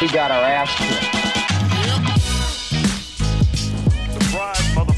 We got our ass kicked. Surprise, mother.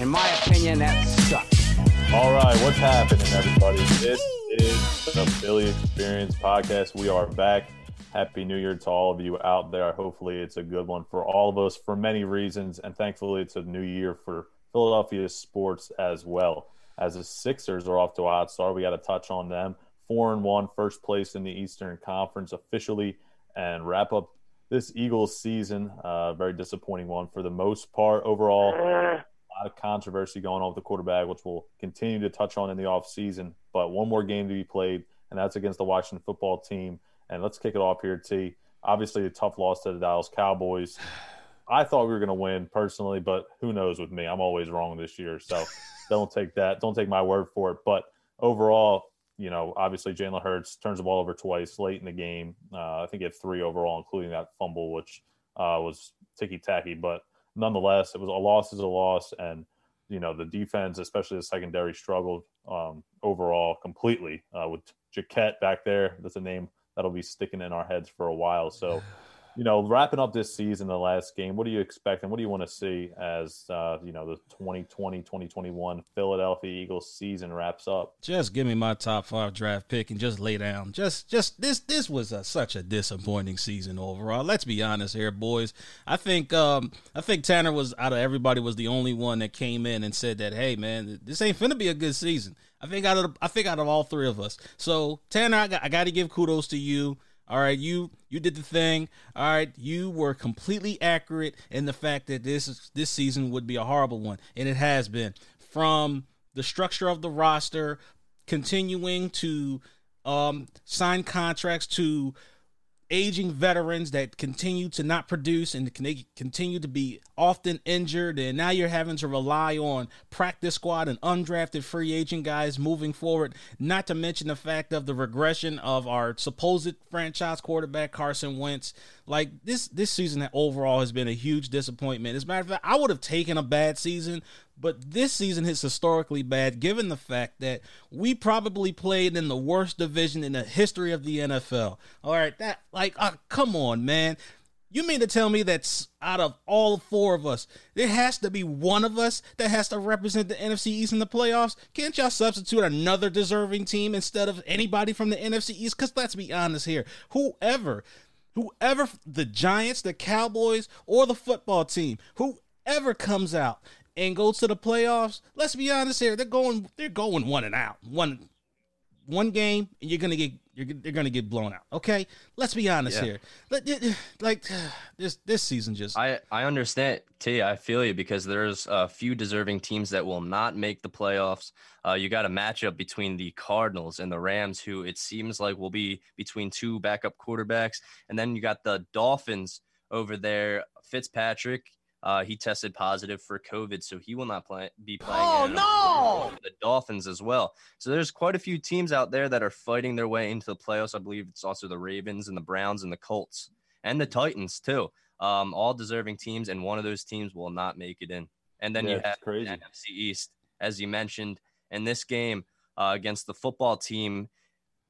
In my opinion, that sucks. All right, what's happening, everybody? This is the Philly Experience Podcast. We are back. Happy New Year to all of you out there. Hopefully, it's a good one for all of us for many reasons, and thankfully, it's a new year for Philadelphia sports as well. As the Sixers are off to a hot start, we got to touch on them. Four and one, first place in the Eastern Conference officially, and wrap up this Eagles season. Uh, very disappointing one for the most part overall. A lot of controversy going on with the quarterback, which we'll continue to touch on in the offseason. But one more game to be played, and that's against the Washington football team. And let's kick it off here, T. Obviously, a tough loss to the Dallas Cowboys. I thought we were going to win personally, but who knows with me? I'm always wrong this year. So don't take that. Don't take my word for it. But overall, you know, obviously Jalen Hurts turns the ball over twice late in the game. Uh, I think he had three overall, including that fumble, which uh, was ticky tacky. But nonetheless, it was a loss is a loss. And, you know, the defense, especially the secondary, struggled um, overall completely uh, with Jacquet back there. That's a name that'll be sticking in our heads for a while. So, you know, wrapping up this season, the last game, what do you expect and what do you want to see as, uh, you know, the 2020 2021 Philadelphia Eagles season wraps up? Just give me my top five draft pick and just lay down. Just, just this, this was a, such a disappointing season overall. Let's be honest here, boys. I think, um, I think Tanner was out of everybody was the only one that came in and said that, hey man, this ain't finna be a good season. I think out of, I think out of all three of us. So Tanner, I got, I got to give kudos to you. All right, you you did the thing. All right, you were completely accurate in the fact that this this season would be a horrible one, and it has been from the structure of the roster, continuing to um, sign contracts to aging veterans that continue to not produce and they continue to be often injured. And now you're having to rely on practice squad and undrafted free agent guys moving forward not to mention the fact of the regression of our supposed franchise quarterback Carson Wentz like this this season overall has been a huge disappointment as a matter of fact I would have taken a bad season but this season is historically bad given the fact that we probably played in the worst division in the history of the NFL. All right, that like uh, come on, man. You mean to tell me that out of all four of us, there has to be one of us that has to represent the NFC East in the playoffs? Can't y'all substitute another deserving team instead of anybody from the NFC East? Because let's be honest here, whoever, whoever the Giants, the Cowboys, or the football team, whoever comes out and goes to the playoffs, let's be honest here, they're going they're going one and out. One one game and you're to get you're they're going to get blown out. Okay? Let's be honest Yeah. here. Let- Like this this season just I, I understand, T. I feel you because there's a few deserving teams that will not make the playoffs. Uh, you got a matchup between the Cardinals and the Rams, who it seems like will be between two backup quarterbacks, and then you got the Dolphins over there. Fitzpatrick, uh, he tested positive for COVID, so he will not play, be playing. Oh, no! The Dolphins as well. So there's quite a few teams out there that are fighting their way into the playoffs. I believe it's also the Ravens and the Browns and the Colts and the Titans too. Um, all deserving teams, and one of those teams will not make it in. And then Yeah, you have crazy. the NFC East, as you mentioned, in this game uh, against the football team.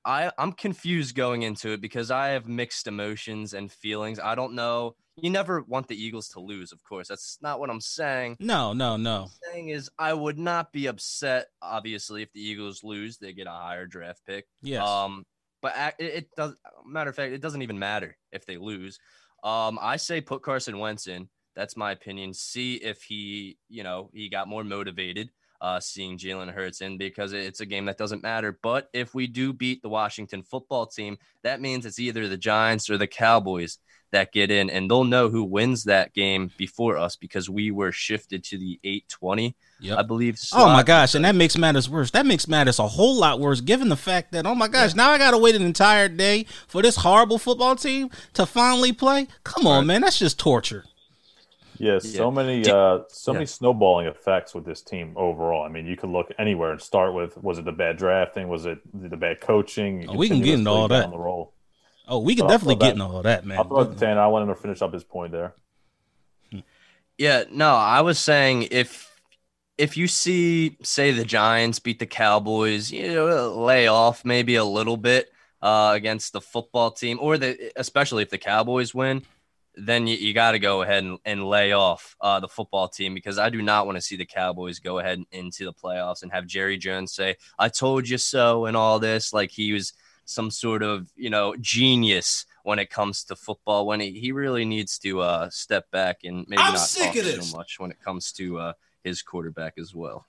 I, I'm confused going into it because I have mixed emotions and feelings. I don't know. You never want the Eagles to lose, of course. That's not what I'm saying. No, no, no. Thing is, I would not be upset. Obviously, if the Eagles lose, they get a higher draft pick. Yes. Um, but it, it does. Matter of fact, it doesn't even matter if they lose. Um, I say put Carson Wentz in. That's my opinion. See if he, you know, he got more motivated. Uh, seeing Jalen Hurts in because it's a game that doesn't matter. But if we do beat the Washington football team, that means it's either the Giants or the Cowboys that get in, and they'll know who wins that game before us because we were shifted to the 820, Yep. I believe. Oh my gosh, and that makes matters worse. That makes matters a whole lot worse, given the fact that oh my gosh, now I gotta wait an entire day for this horrible football team to finally play. Come on, Right. man, that's just torture. Yeah, so Yeah. many, uh, so yeah. many snowballing effects with this team overall. I mean, you could look anywhere and start with: was it the bad drafting? Was it the bad coaching? Oh, we can get into all that. On The roll. Oh, we can I'll definitely get that- into all that, man. I'll throw it to Tanner. I want him to finish up his point there. Yeah, no, I was saying if if you see, say, the Giants beat the Cowboys, you know, lay off maybe a little bit. uh, against the football team, or the especially if the Cowboys win, then you, you got to go ahead and, and lay off uh, the football team because I do not want to see the Cowboys go ahead into the playoffs and have Jerry Jones say, I told you so, and all this. Like he was some sort of, you know, genius when it comes to football, when he, he really needs to uh, step back and maybe I'm not sick talk of so much when it comes to uh, his quarterback as well.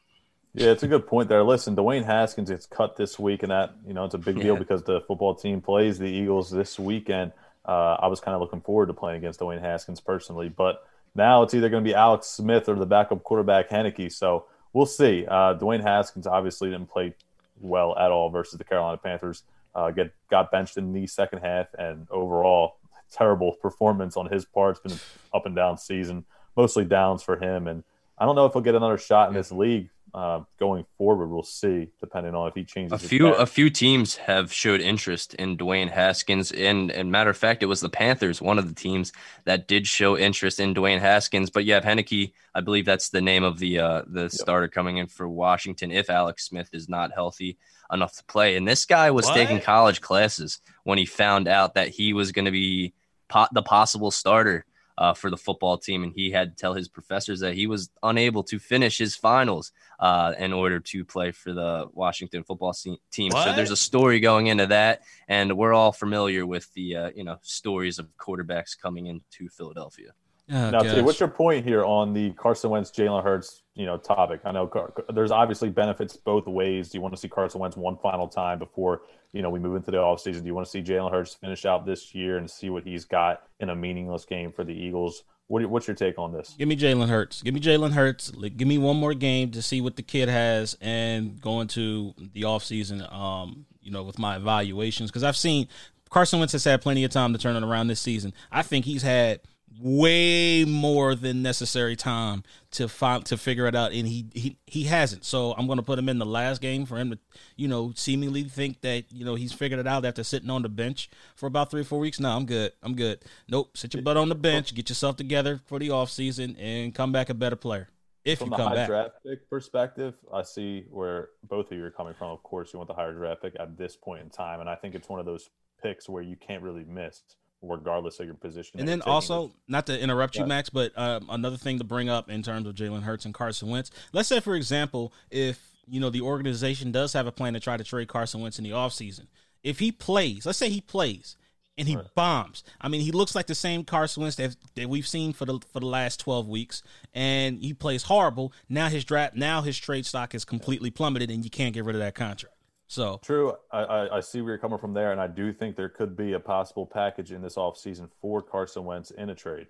Yeah, it's a good point there. Listen, Dwayne Haskins gets cut this week, and that you know it's a big deal Yeah. because the football team plays the Eagles this weekend. Uh, I was kind of looking forward to playing against Dwayne Haskins personally, but now it's either going to be Alex Smith or the backup quarterback Heinicke. So we'll see. Uh, Dwayne Haskins obviously didn't play well at all versus the Carolina Panthers. Uh, get got benched in the second half, and overall terrible performance on his part. It's been an up and down season, mostly downs for him, and I don't know if he'll get another shot in this league uh, going forward. We'll see, depending on if he changes. A few a few teams have showed interest in Dwayne Haskins, and and matter of fact, it was the Panthers, one of the teams that did show interest in Dwayne Haskins. But yeah, Heinicke, I believe that's the name of the uh, the starter coming in for Washington if Alex Smith is not healthy enough to play. And this guy was What? taking college classes when he found out that he was going to be po- the possible starter. Uh, for the football team, and he had to tell his professors that he was unable to finish his finals uh, in order to play for the Washington football team. So there's a story going into that, and we're all familiar with the uh, you know stories of quarterbacks coming into Philadelphia. Oh, Now, gosh. what's your point here on the Carson Wentz, Jalen Hurts, you know, topic? I know Car- there's obviously benefits both ways. Do you want to see Carson Wentz one final time before you know we move into the offseason? Do you want to see Jalen Hurts finish out this year and see what he's got in a meaningless game for the Eagles? What, what's your take on this? Give me Jalen Hurts. Give me Jalen Hurts. Give me one more game to see what the kid has and go into the offseason, um, you know, with my evaluations. Because I've seen Carson Wentz has had plenty of time to turn it around this season. I think he's had way more than necessary time to find to figure it out and he he, he hasn't. So i'm going to put him in the last game for him to you know seemingly think that you know he's figured it out after sitting on the bench for about three or four weeks. No i'm good. I'm good. Nope. Sit your butt on the bench get yourself together for the offseason and come back a better player if From you come back. draft pick perspective, I see where both of you are coming from. Of course, you want the higher draft pick at this point in time, and I think it's one of those picks where you can't really miss, regardless of your position. And then also, not to interrupt you, Right. Max, but um, another thing to bring up in terms of Jalen Hurts and Carson Wentz. Let's say, for example, if you know the organization does have a plan to try to trade Carson Wentz in the offseason, if he plays, let's say he plays and he bombs. I mean, he looks like the same Carson Wentz that, that we've seen for the for the last twelve weeks, and he plays horrible. Now his draft, now his trade stock is completely plummeted, and you can't get rid of that contract. So True. I, I, see where you're coming from there, and I do think there could be a possible package in this offseason for Carson Wentz in a trade.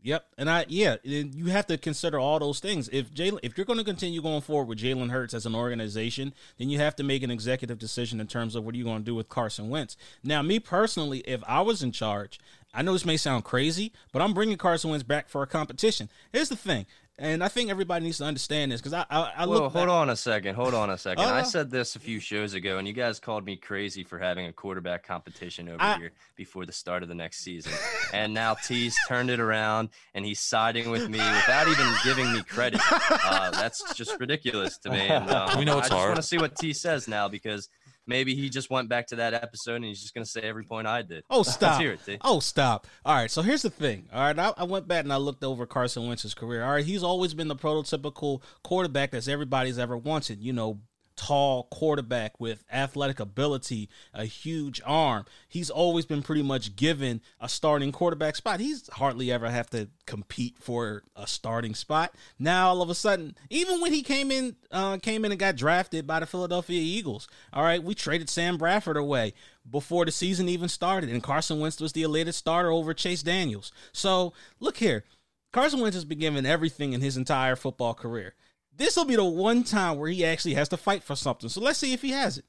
Yep, and I yeah, you have to consider all those things. If Jalen, if you're going to continue going forward with Jalen Hurts as an organization, then you have to make an executive decision in terms of what are you going to do with Carson Wentz. Now, me personally, if I was in charge, I know this may sound crazy, but I'm bringing Carson Wentz back for a competition. Here's the thing, and I think everybody needs to understand this because I I, I Well, look. hold back- on a second. Hold on a second. I Uh. said this a few shows ago, and you guys called me crazy for having a quarterback competition over I- here before the start of the next season. and now T's turned it around, and he's siding with me without even giving me credit. Uh, that's just ridiculous to me. And, uh, We know it's I just hard. want to see what T says now because maybe he just went back to that episode and he's just going to say every point I did. Oh, Let's stop. hear it, Oh, stop. All right. So here's the thing. All right. I, I went back and I looked over Carson Wentz's career. All right. He's always been the prototypical quarterback that's everybody's ever wanted. You know, tall quarterback with athletic ability, a huge arm. He's always been pretty much given a starting quarterback spot. He's hardly ever have to compete for a starting spot. Now all of a sudden, even when he came in, uh, came in and got drafted by the Philadelphia Eagles. All right, we traded Sam Bradford away before the season even started, and Carson Wentz was the elated starter over Chase Daniels. So look here, Carson Wentz has been given everything in his entire football career. This will be the one time where he actually has to fight for something. So let's see if he has it.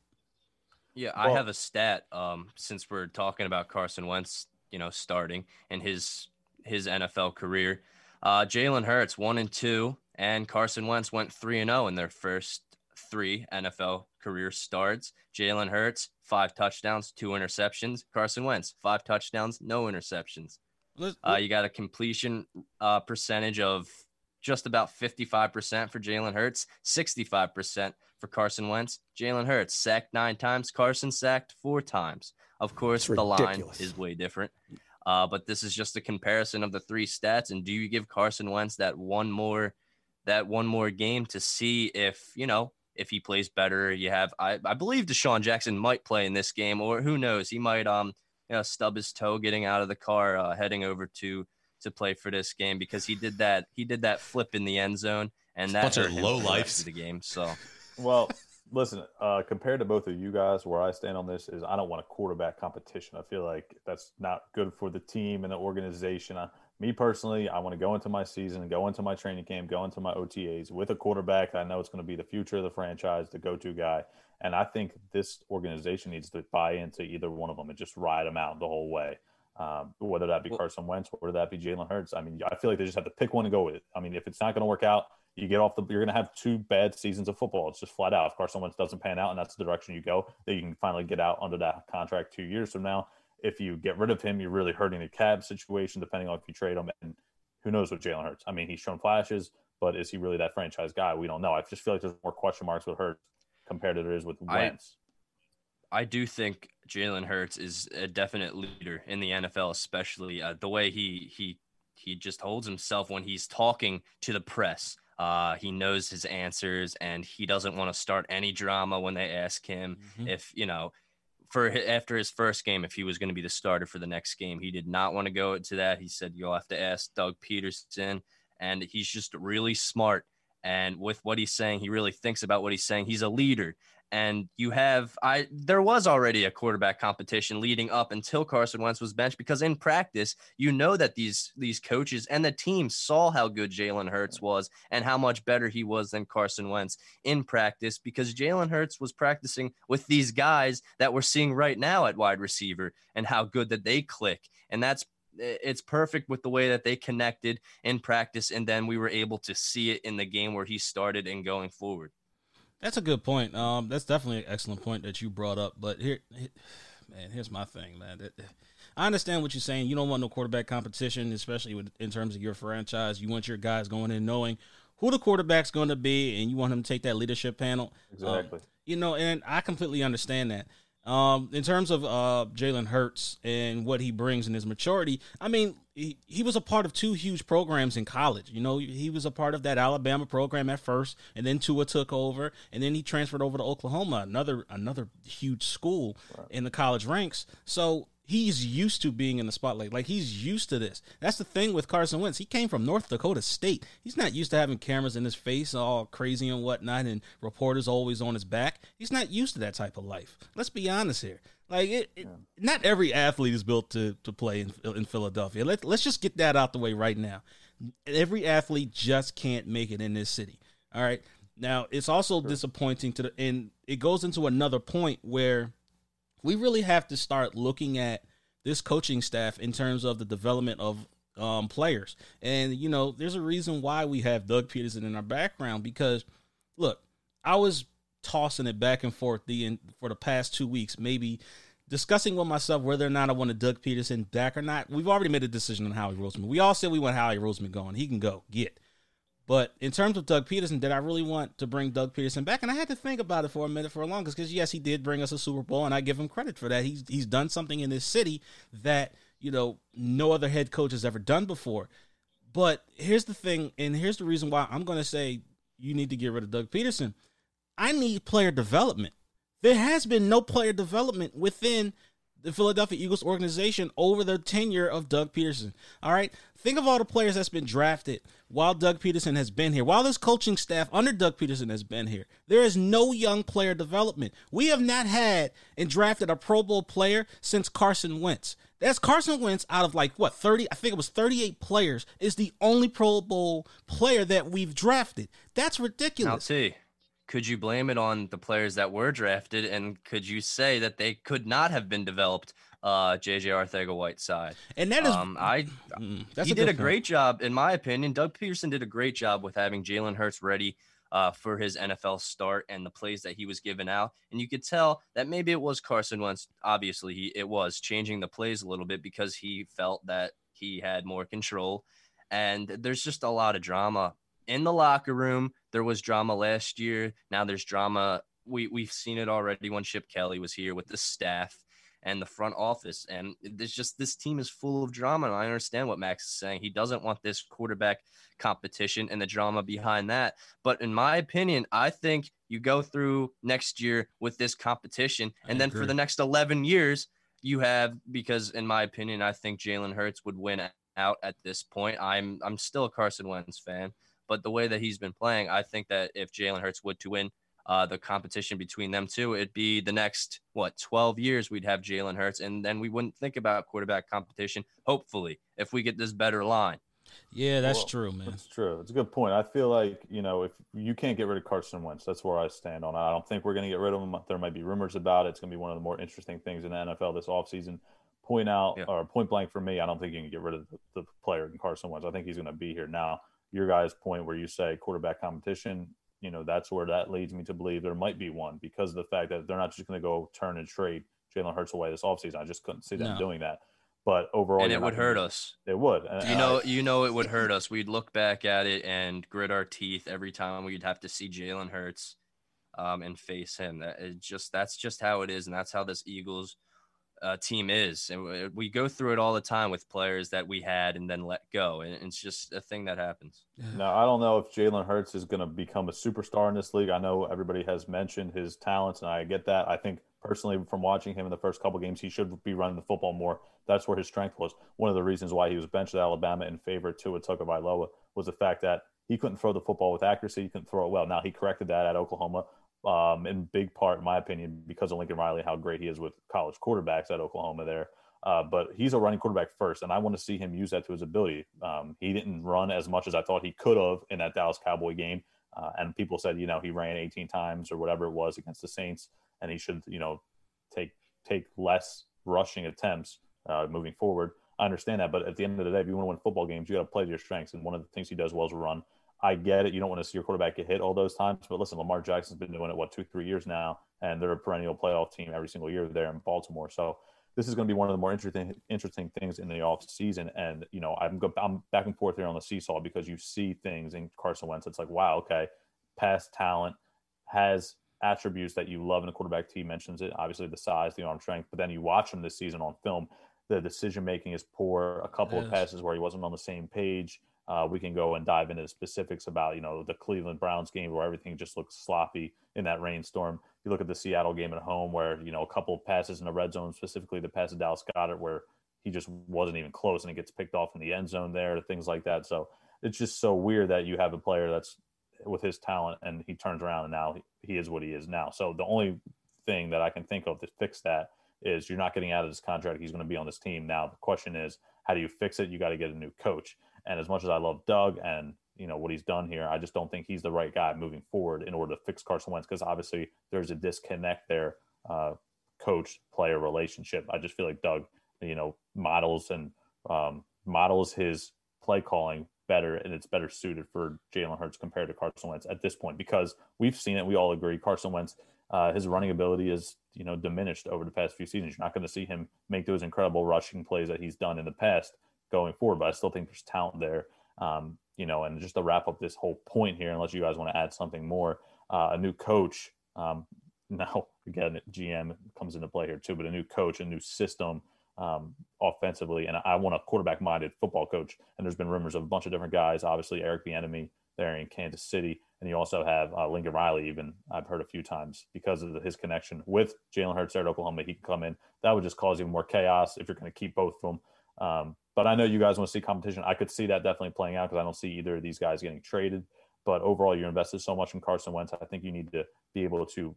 Yeah, I have a stat. Um, since we're talking about Carson Wentz, you know, starting and his his NFL career, uh, Jalen Hurts one and two, and Carson Wentz went three and zero in their first three NFL career starts. Jalen Hurts five touchdowns, two interceptions. Carson Wentz five touchdowns, no interceptions. Uh, you got a completion uh, percentage of just about 55% for Jalen Hurts, 65% for Carson Wentz. Jalen Hurts sacked nine times, Carson sacked four times. Of course, the line is way different. Uh, but this is just a comparison of the three stats. And do you give Carson Wentz that one more that one more game to see if you know if he plays better? You have I, I believe DeSean Jackson might play in this game, or who knows, he might um you know stub his toe getting out of the car, uh, heading over to to play for this game because he did that he did that flip in the end zone and that Bunch of hurt him the of the game. So Well, listen, uh, compared to both of you guys, where I stand on this is I don't want a quarterback competition. I feel like that's not good for the team and the organization. I, me personally, I want to go into my season, go into my training camp, go into my OTAs with a quarterback. I know it's going to be the future of the franchise, the go-to guy, and I think this organization needs to buy into either one of them and just ride them out the whole way. Um, whether that be Carson Wentz, whether that be Jalen Hurts. I mean, I feel like they just have to pick one and go with it. I mean, if it's not going to work out, you get off the. You're going to have two bad seasons of football. It's just flat out. If Carson Wentz doesn't pan out, and that's the direction you go, then you can finally get out under that contract two years from now. If you get rid of him, you're really hurting the cap situation. Depending on if you trade him, and who knows what Jalen Hurts. I mean, he's shown flashes, but is he really that franchise guy? We don't know. I just feel like there's more question marks with Hurts compared to there is with Wentz. I do think Jalen Hurts is a definite leader in the NFL, especially uh, the way he he he just holds himself when he's talking to the press. Uh, he knows his answers, and he doesn't want to start any drama when they ask him Mhm. if you know. For after his first game, if he was going to be the starter for the next game, he did not want to go into that. He said, "You'll have to ask Doug Pederson," and he's just really smart. And with what he's saying, he really thinks about what he's saying. He's a leader, and you have I there was already a quarterback competition leading up until Carson Wentz was benched because in practice you know that these these coaches and the team saw how good Jalen Hurts was and how much better he was than Carson Wentz in practice because Jalen Hurts was practicing with these guys that we're seeing right now at wide receiver and how good that they click and that's it's perfect with the way that they connected in practice and then we were able to see it in the game where he started and going forward. That's a good point. Um, that's definitely an excellent point that you brought up. But here, man, here's my thing, man. I understand what you're saying. You don't want no quarterback competition, especially with, in terms of your franchise. You want your guys going in knowing who the quarterback's going to be, and you want him to take that leadership panel. Um, Exactly. you know, and I completely understand that. Um, in terms of uh, Jalen Hurts and what he brings in his maturity, I mean, he, he was a part of two huge programs in college. You know, he was a part of that Alabama program at first, and then Tua took over, and then he transferred over to Oklahoma, another another huge school in the college ranks. So he's used to being in the spotlight. Like he's used to this. That's the thing with Carson Wentz. He came from North Dakota State. He's not used to having cameras in his face, all crazy and whatnot, and reporters always on his back. He's not used to that type of life. Let's be honest here. Like it, it not every athlete is built to to play in, in Philadelphia. Let let's just get that out the way right now. Every athlete just can't make it in this city. All right. Now it's also disappointing to the and it goes into another point where we really have to start looking at this coaching staff in terms of the development of um, players. And you know, there's a reason why we have Doug Pederson in our background because look, I was tossing it back and forth the for the past two weeks, maybe discussing with myself whether or not I wanted Doug Pederson back or not. We've already made a decision on Howie Roseman. We all said we want Howie Roseman going. He can go. Get. But in terms of Doug Pederson, did I really want to bring Doug Pederson back? And I had to think about it for a minute for a long because yes, he did bring us a Super Bowl, and I give him credit for that. He's he's done something in this city that you know no other head coach has ever done before. But here's the thing, and here's the reason why I'm going to say you need to get rid of Doug Pederson. I need player development. There has been no player development within the Philadelphia Eagles organization over the tenure of Doug Pederson. All right. Think of all the players that's been drafted while Doug Pederson has been here, while this coaching staff under Doug Pederson has been here. There is no young player development. We have not had and drafted a Pro Bowl player since Carson Wentz. That's Carson Wentz out of like what 30, I think it was 38 players, is the only Pro Bowl player that we've drafted. That's ridiculous. T, could you blame it on the players that were drafted, and could you say that they could not have been developed? Uh, JJ Arcega-Whiteside. And that is Um, I mm, that's he good did a point. great job, in my opinion. Doug Pederson did a great job with having Jalen Hurts ready uh, for his NFL start and the plays that he was giving out. And you could tell that maybe it was Carson Wentz. Obviously, he it was changing the plays a little bit because he felt that he had more control. And there's just a lot of drama in the locker room. There was drama last year. Now there's drama. We we've seen it already when Chip Kelly was here with the staff and the front office. And it's just this team is full of drama. And I understand what Max is saying. He doesn't want this quarterback competition and the drama behind that. But in my opinion, I think you go through next year with this competition. And I then agree. for the next 11 years, you have, because in my opinion, I think Jalen Hurts would win out at this point. I'm I'm still a Carson Wentz fan, but the way that he's been playing, I think that if Jalen Hurts would to win uh, the competition between them two, it'd be the next what 12 years we'd have Jalen Hurts, and then we wouldn't think about quarterback competition. Hopefully, if we get this better line. Yeah, that's Well, true, man. That's true. It's a good point. I feel like, you know, if you can't get rid of Carson Wentz, that's where I stand on it. I don't think we're going to get rid of him. There might be rumors about it. It's going to be one of the more interesting things in the NFL this offseason. Point out, Yeah. or point blank for me, I don't think you can get rid of the, the player in Carson Wentz. I think he's going to be here. Now, your guys' point where you say quarterback competition, you know, that's where that leads me to believe there might be one because of the fact that they're not just going to go turn and trade Jalen Hurts away this offseason. I just couldn't see them No. doing that. But overall, and it not would gonna- hurt us. It would. And- You and know, I- you know, it would hurt us. We'd look back at it and grit our teeth every time we'd have to see Jalen Hurts um, and face him. That it just that's just how it is, and that's how this Eagles uh, team is. And we- we go through it all the time with players that we had and then let go, and it's just a thing that happens. Now, I don't know if Jalen Hurts is going to become a superstar in this league. I know everybody has mentioned his talents, and I get that. I think personally, from watching him in the first couple games, he should be running the football more. That's where his strength was. One of the reasons why he was benched at Alabama in favor to a Tagovailoa was the fact that he couldn't throw the football with accuracy. He couldn't throw it well. Now he corrected that at Oklahoma, um, in big part, in my opinion, because of Lincoln Riley, how great he is with college quarterbacks at Oklahoma there. Uh, but he's a running quarterback first, and I want to see him use that to his ability. Um, he didn't run as much as I thought he could have in that Dallas Cowboy game, uh, and people said, you know, he ran 18 times or whatever it was against the Saints, and he should, you know, take take less rushing attempts uh, moving forward. I understand that, but at the end of the day, if you want to win football games, you got to play to your strengths, and one of the things he does well is run. I get it. You don't want to see your quarterback get hit all those times, but listen, Lamar Jackson's been doing it what two, three years now, and they're a perennial playoff team every single year there in Baltimore. So this is going to be one of the more interesting interesting things in the off season. And you know, I'm go, I'm back and forth here on the seesaw because you see things in Carson Wentz. It's like, wow, okay, past talent has attributes that you love in a quarterback. Team mentions it, obviously the size, the arm strength, but then you watch him this season on film. The decision making is poor. A couple of passes where he wasn't on the same page. Uh, we can go and dive into the specifics about you know the Cleveland Browns game where everything just looks sloppy in that rainstorm. You look at the Seattle game at home where you know a couple of passes in the red zone, specifically the pass to Dallas Goedert where he just wasn't even close and it gets picked off in the end zone there, things like that. So it's just so weird that you have a player that's with his talent and he turns around and now he is what he is now. So the only thing that I can think of to fix that is you're not getting out of this contract. He's going to be on this team. Now the question is, how do you fix it? You got to get a new coach. And as much as I love Doug and you know what he's done here, I just don't think he's the right guy moving forward in order to fix Carson Wentz because obviously there's a disconnect there, uh, coach player relationship. I just feel like Doug, you know, models and um, models his play calling better and it's better suited for Jalen Hurts compared to Carson Wentz at this point because we've seen it. We all agree Carson Wentz, uh, his running ability is you know diminished over the past few seasons. You're not going to see him make those incredible rushing plays that he's done in the past going forward. But I still think there's talent there. Um, you know, and just to wrap up this whole point here, unless you guys want to add something more, uh, a new coach. Um, now again, GM comes into play here too, but a new coach, a new system um, offensively, and I want a quarterback-minded football coach. And there's been rumors of a bunch of different guys. Obviously, Eric Bieniemy there in Kansas City, and you also have uh, Lincoln Riley. Even I've heard a few times because of his connection with Jalen Hurts there at Oklahoma, he can come in. That would just cause even more chaos if you're going to keep both of them. Um, but I know you guys want to see competition. I could see that definitely playing out because I don't see either of these guys getting traded. But overall, you're invested so much in Carson Wentz. I think you need to be able to,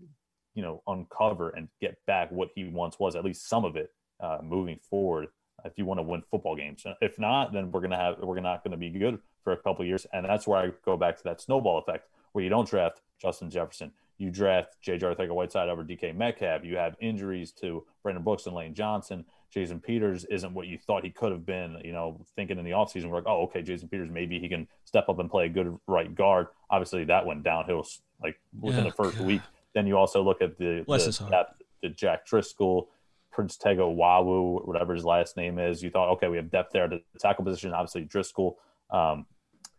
you know, uncover and get back what he once was, at least some of it, uh, moving forward. If you want to win football games, if not, then we're gonna have we're not to be good for a couple years. And that's where I go back to that snowball effect, where you don't draft Justin Jefferson, you draft J.J. Arcega-Whiteside over DK Metcalf. You have injuries to Brandon Brooks and Lane Johnson. Jason Peters isn't what you thought he could have been. You know, thinking in the offseason, we're like, oh, okay, Jason Peters, maybe he can step up and play a good right guard. Obviously, that went downhill like within Yeah, the first God. week. Then you also look at the, the, depth, the Jack Driscoll, Prince Tega Wanogho, whatever his last name is. You thought, okay, we have depth there at the tackle position. Obviously, Driscoll um,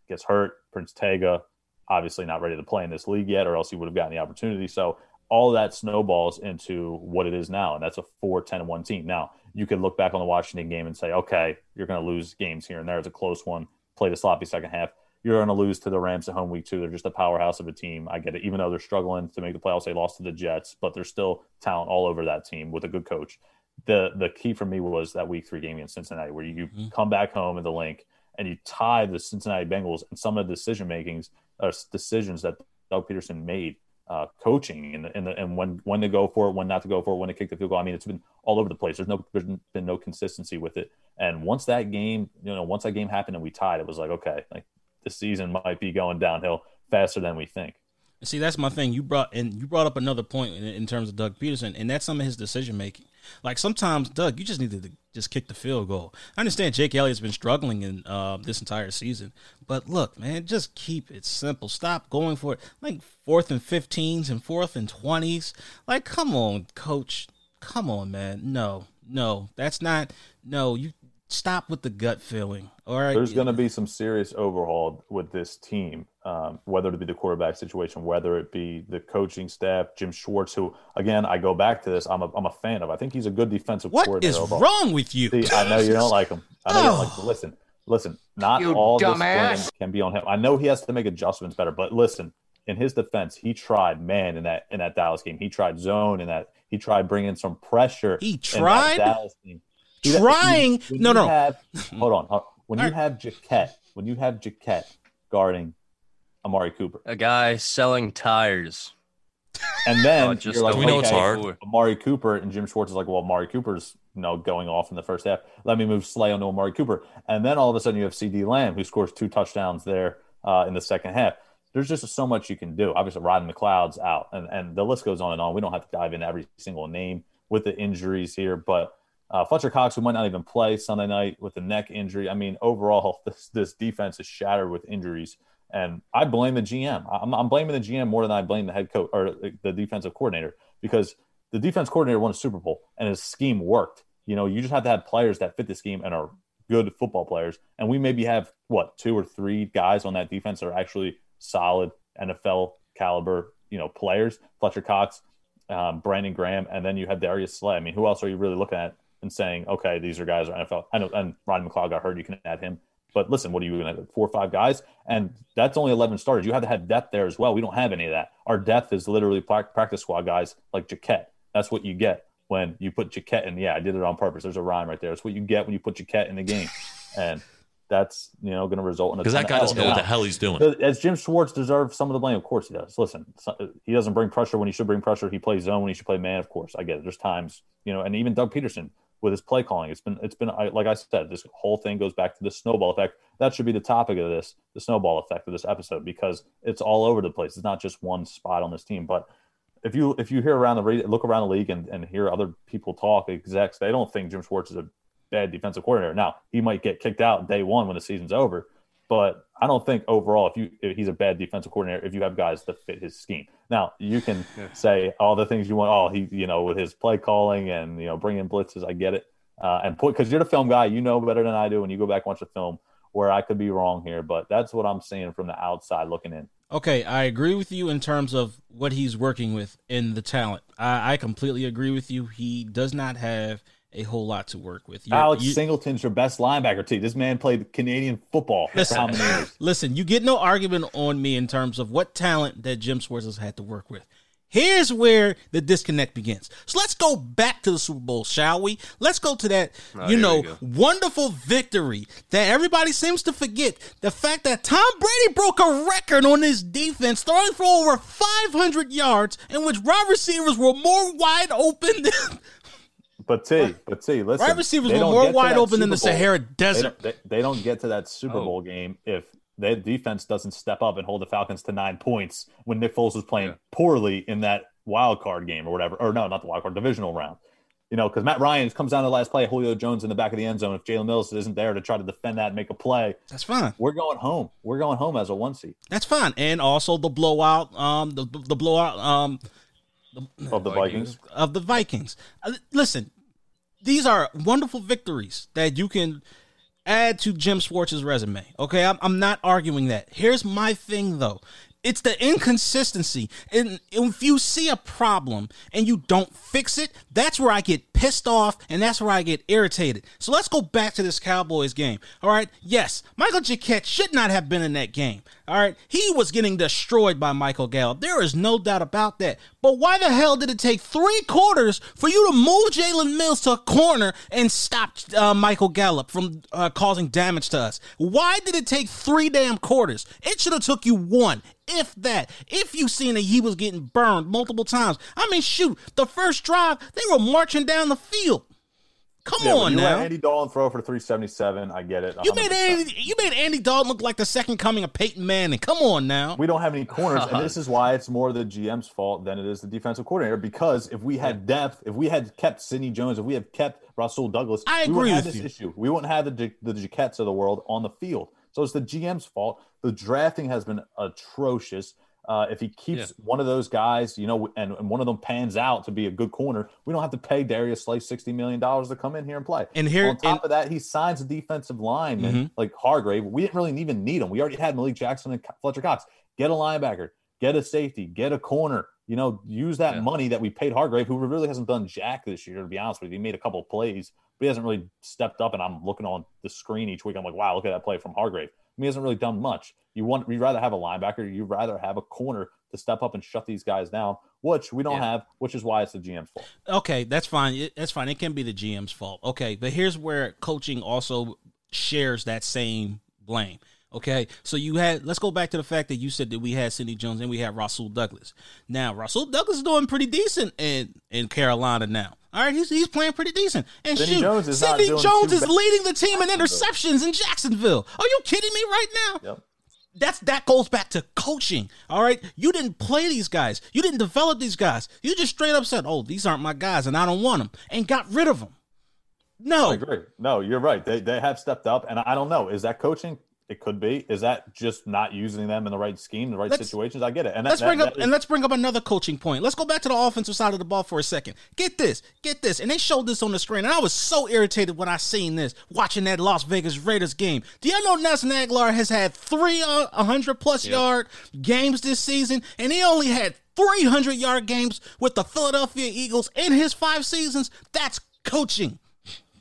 gets hurt. Prince Tega, obviously not ready to play in this league yet, or else he would have gotten the opportunity. So all that snowballs into what it is now, and that's a 4 10 1 team. Now, you could look back on the Washington game and say, okay, you're going to lose games here and there. It's a close one, play the sloppy second half. You're going to lose to the Rams at home week two. They're just a powerhouse of a team. I get it. Even though they're struggling to make the playoffs, they lost to the Jets, but there's still talent all over that team with a good coach. The the key for me was that week three game against Cincinnati, where you mm-hmm. come back home in the link and you tie the Cincinnati Bengals and some of the decision makings or decisions that Doug Pederson made uh, coaching and, and, and when when to go for it, when not to go for it, when to kick the field goal. I mean, it's been all over the place. There's no there's been no consistency with it. And once that game, you know, once that game happened and we tied, it was like okay, like the season might be going downhill faster than we think. See, that's my thing. You brought and you brought up another point in, in terms of Doug Pederson, and that's some of his decision making. Like sometimes, Doug, you just need to just kick the field goal. I understand Jake Elliott's been struggling in uh, this entire season, but look, man, just keep it simple. Stop going for it like fourth and fifteens and fourth and twenties. Like, come on, coach. Come on, man. No, no, that's not. No, you stop with the gut feeling. All right. There's going to be some serious overhaul with this team, um, whether it be the quarterback situation, whether it be the coaching staff, Jim Schwartz, who, again, I go back to this, I'm a, I'm a fan of. I think he's a good defensive what coordinator. What is overall. wrong with you? See, I know you don't like him. I know oh. you don't like him. Listen, listen, not you all dumbass. this can be on him. I know he has to make adjustments better, but listen, in his defense, he tried man in that in that Dallas game. He tried zone in that. He tried bringing some pressure. He tried. Dallas game trying. When no, no. Have, hold on. When you have Jacquet, when you have Jacquet guarding Amari Cooper, a guy selling tires, and then oh, just like, we know it's hard. Amari Cooper and Jim Schwartz is like, well, Amari Cooper's you know going off in the first half. Let me move Slay onto Amari Cooper, and then all of a sudden you have CeeDee Lamb who scores two touchdowns there uh, in the second half. There's just so much you can do. Obviously, Rodney McLeod's out, and and the list goes on and on. We don't have to dive into every single name with the injuries here, but uh, Fletcher Cox, who might not even play Sunday night with a neck injury. I mean, overall, this, this defense is shattered with injuries. And I blame the GM. I'm, I'm, blaming the GM more than I blame the head coach or the defensive coordinator because the defense coordinator won a Super Bowl and his scheme worked. You know, you just have to have players that fit the scheme and are good football players. And we maybe have what two or three guys on that defense that are actually solid NFL caliber, you know, players. Fletcher Cox, um, Brandon Graham, and then you have Darius Slay. I mean, who else are you really looking at and saying, okay, these are guys are NFL. I know, and Ronnie McLeod got hurt. You can add him. But listen, what are you going to four or five guys? And that's only 11 starters. You have to have depth there as well. We don't have any of that. Our depth is literally practice squad guys like Jacquet. That's what you get when you put Jacquet in. Yeah, I did it on purpose. There's a rhyme right there. It's what you get when you put Jacquet in the game. And that's you know going to result in a because that guy doesn't know what the hell he's doing. As Jim Schwartz deserves some of the blame, of course he does. Listen, uh, he doesn't bring pressure when he should bring pressure. He plays zone when he should play man. Of course, I get it. There's times you know, and even Doug Pederson with his play calling. It's been it's been like I said, this whole thing goes back to the snowball effect. That should be the topic of this, the snowball effect of this episode, because it's all over the place. It's not just one spot on this team. But if you if you hear around the look around the league and, and hear other people talk, execs, they don't think Jim Schwartz is a bad defensive coordinator. Now he might get kicked out day one when the season's over, but I don't think overall if you if he's a bad defensive coordinator if you have guys that fit his scheme. Now you can yeah. say all the things you want. Oh, he you know with his play calling and you know bringing blitzes, I get it. Uh, and put because you're the film guy, you know better than I do. When you go back and watch the film, where I could be wrong here, but that's what I'm seeing from the outside looking in. Okay, I agree with you in terms of what he's working with in the talent. I, I completely agree with you. He does not have a whole lot to work with. You're, Alex you, Singleton's your best linebacker too. This man played Canadian football listen, for how many years? Listen, you get no argument on me in terms of what talent that Jim Schwartz has had to work with. Here's where the disconnect begins. So let's go back to the Super Bowl, shall we? Let's go to that, oh, you know, wonderful victory that everybody seems to forget. The fact that Tom Brady broke a record on his defense, throwing for over 500 yards, in which wide receivers were more wide open than but T, but T, listen. Wide receivers were more wide open than the Sahara Desert. They, they, they, don't get to that Super oh. Bowl game if their defense doesn't step up and hold the Falcons to nine points when Nick Foles was playing yeah. poorly in that wild card game or whatever. Or no, not the wild card, divisional round. You know, because Matt Ryan comes down to the last play, Julio Jones in the back of the end zone. If Jalen Mills isn't there to try to defend that and make a play, that's fine. We're going home. We're going home as a one seed. That's fine. And also the blowout, um, the the blowout, um, the, of the Vikings. Of the Vikings. Uh, listen, these are wonderful victories that you can add to Jim Schwartz's resume. Okay, I'm, I'm not arguing that. Here's my thing though. It's the inconsistency. And if you see a problem and you don't fix it, that's where I get pissed off and that's where I get irritated. So let's go back to this Cowboys game. All right. Yes, Michael Jacquet should not have been in that game. All right. He was getting destroyed by Michael Gallup. There is no doubt about that. But why the hell did it take three quarters for you to move Jalen Mills to a corner and stop uh, Michael Gallup from uh, causing damage to us? Why did it take three damn quarters? It should have took you one if that. If you seen that he was getting burned multiple times. I mean, shoot, the first drive, they were marching down the field. Come Yeah, on you now. Andy Dalton throw for 377. I get it. you made Andy, you made Andy Dalton look like the second coming of Peyton Manning. Come on now. We don't have any corners, and this is why it's more the GM's fault than it is the defensive coordinator. Because if we had depth, if we had kept Sidney Jones, if we had kept Rasul Douglas, I we wouldn't agree have with this you. issue. We wouldn't have the the Jacquets of the world on the field. So it's the GM's fault. The drafting has been atrocious. Uh, if he keeps one of those guys, you know, and, and one of them pans out to be a good corner, we don't have to pay Darius Slay sixty million dollars to come in here and play. And here- on top and- of that, he signs a defensive lineman Mhm. like Hargrave. We didn't really even need him. We already had Malik Jackson and Fletcher Cox. Get a linebacker, get a safety, get a corner. You know, use that Yeah. money that we paid Hargrave, who really hasn't done jack this year. To be honest with you, he made a couple of plays, but he hasn't really stepped up. And I'm looking on the screen each week. I'm like, wow, look at that play from Hargrave. I mean, he hasn't really done much. You want you'd rather have a linebacker, you'd rather have a corner to step up and shut these guys down, which we don't Yeah. have, which is why it's the GM's fault. Okay, that's fine. It- That's fine. It can be the GM's fault. Okay, but here's where coaching also shares that same blame. Okay, so you had let's go back to the fact that you said that we had Sidney Jones and we had Rasul Douglas. Now Rasul Douglas is doing pretty decent in in Carolina now. All right, he's he's playing pretty decent. And Sidney shoot, Jones is Sidney Jones is leading the team in interceptions in Jacksonville. Are you kidding me right now? Yep. that's that goes back to coaching. All right, you didn't play these guys. You didn't develop these guys. You just straight up said, "Oh, these aren't my guys, and I don't want them," and got rid of them. No, I agree. No, you're right. They they have stepped up, and I don't know. Is that coaching? It could be. Is that just not using them in the right scheme, the right Let's- situations? I get it. And that, let's that- bring up that is- and let's bring up another coaching point. Let's go back to the offensive side of the ball for a second. Get this, get this, and they showed this on the screen, and I was so irritated when I seen this watching that Las Vegas Raiders game. Do y'all know Nelson Agholor has had three uh, hundred plus yard games this season, and he only had three hundred yard games with the Philadelphia Eagles in his five seasons? That's coaching.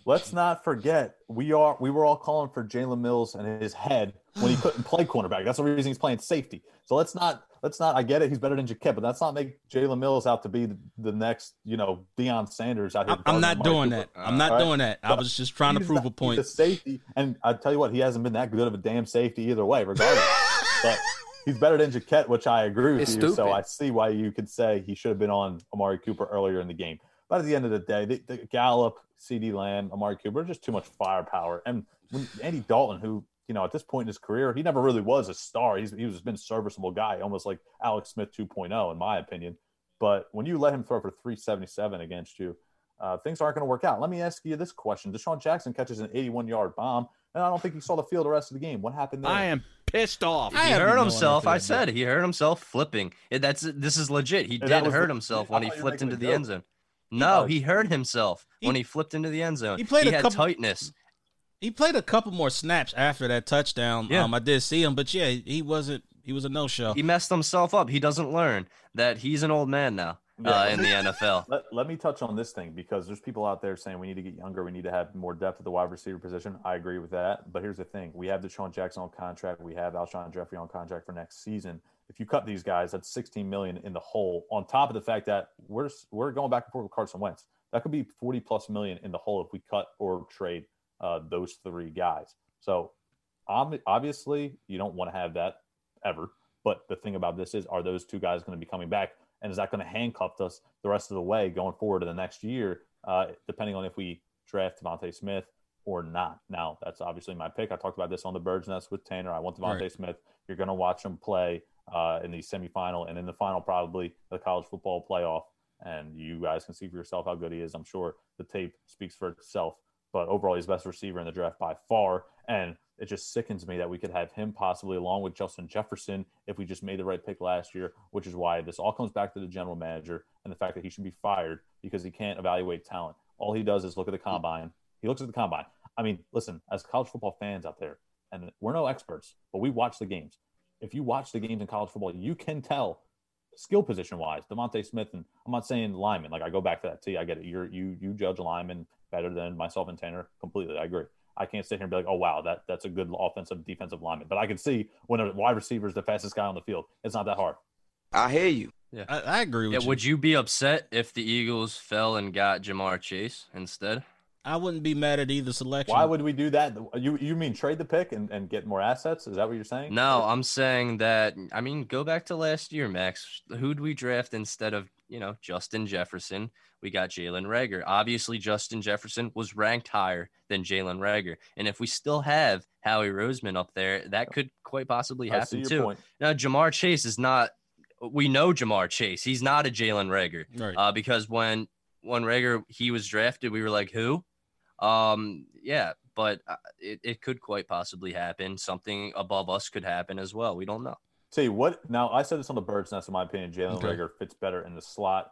Let's not forget we are we were all calling for Jalen Mills and his head when he couldn't play cornerback. That's the reason he's playing safety. So let's not let's not. I get it. He's better than Jacquet, but let's not make Jalen Mills out to be the, the next you know Deion Sanders out here. I'm, I'm not Amari doing Cooper. that. I'm not All right. doing that. I But was just trying to prove not- a point. He's a safety, and I tell you what, he hasn't been that good of a damn safety either way, regardless. but he's better than Jacquet, which I agree with It's you. So. I see why you could say he should have been on Amari Cooper earlier in the game. But at the end of the day, the, the Gallup, CeeDee Lamb, Amari Cooper, just too much firepower. And when Andy Dalton, who you know at this point in his career, he never really was a star. He's he was been a serviceable guy, almost like Alex Smith 2.0, in my opinion. But when you let him throw for 377 against you, uh, things aren't going to work out. Let me ask you this question: DeSean Jackson catches an 81-yard bomb, and I don't think he saw the field the rest of the game. What happened there? I am pissed off. I He hurt himself. I said he hurt himself flipping. It- That's this is legit. He that did was hurt the- himself I when he thought you were flipped into the end zone. No, Oh. he hurt himself He- when he flipped into the end zone. he played a had couple- tightness. He played a couple more snaps after that touchdown. Yeah. Um, I did see him, but yeah, he wasn't. He was a no show. He messed himself up. He doesn't learn that he's an old man now uh, in the NFL. Let, let me touch on this thing because there's people out there saying we need to get younger, we need to have more depth at the wide receiver position. I agree with that. But here's the thing we have DeSean Jackson on contract, we have Alshon Jeffery on contract for next season. If you cut these guys, that's 16 million in the hole, on top of the fact that we're we're going back and forth with Carson Wentz. That could be 40 plus million in the hole if we cut or trade uh, those three guys. So obviously, you don't want to have that ever. But the thing about this is, are those two guys going to be coming back? And is that going to handcuff us the rest of the way going forward to the next year, uh, depending on if we draft DeVonta Smith or not? Now, that's obviously my pick. I talked about this on the Birds Nest with Tanner. I want DeVonta Right. Smith. You're going to watch him play uh, in the semifinal and in the final, probably the college football playoff. And you guys can see for yourself how good he is. I'm sure the tape speaks for itself. But overall, he's the best receiver in the draft by far. And it just sickens me that we could have him possibly along with Justin Jefferson if we just made the right pick last year, which is why this all comes back to the general manager and the fact that he should be fired because he can't evaluate talent. All he does is look at the combine. He looks at the combine. I mean, listen, as college football fans out there, and we're no experts, but we watch the games. If you watch the games in college football, you can tell skill position wise, DeVonta Smith, and I'm not saying lineman. Like I go back to that. T, I get it. You're you you judge lineman better than myself and Tanner completely. I agree. I can't sit here and be like, oh wow, that that's a good offensive defensive lineman. But I can see when a wide receiver is the fastest guy on the field, it's not that hard. I hear you. Yeah, I, I agree with yeah. you. Would you be upset if the Eagles fell and got Ja'Marr Chase instead? I wouldn't be mad at either selection. Why would we do that? You you mean trade the pick and, and get more assets? Is that what you're saying? No, I'm saying that. I mean, go back to last year, Max. Who'd we draft instead of you know Justin Jefferson? We got Jalen Reagor. Obviously, Justin Jefferson was ranked higher than Jalen Reagor, and if we still have Howie Roseman up there, that could quite possibly I see happen your too. point. Now, Ja'Marr Chase is not. We know Ja'Marr Chase. He's not a Jalen Reagor. Right. Uh, because when when Reagor he was drafted, we were like, who? Um, yeah, but uh, it, it could quite possibly happen. Something above us could happen as well. We don't know. Tell you what. Now I said this on the Birds Nest. In my opinion, Jalen Okay. Reagor fits better in the slot.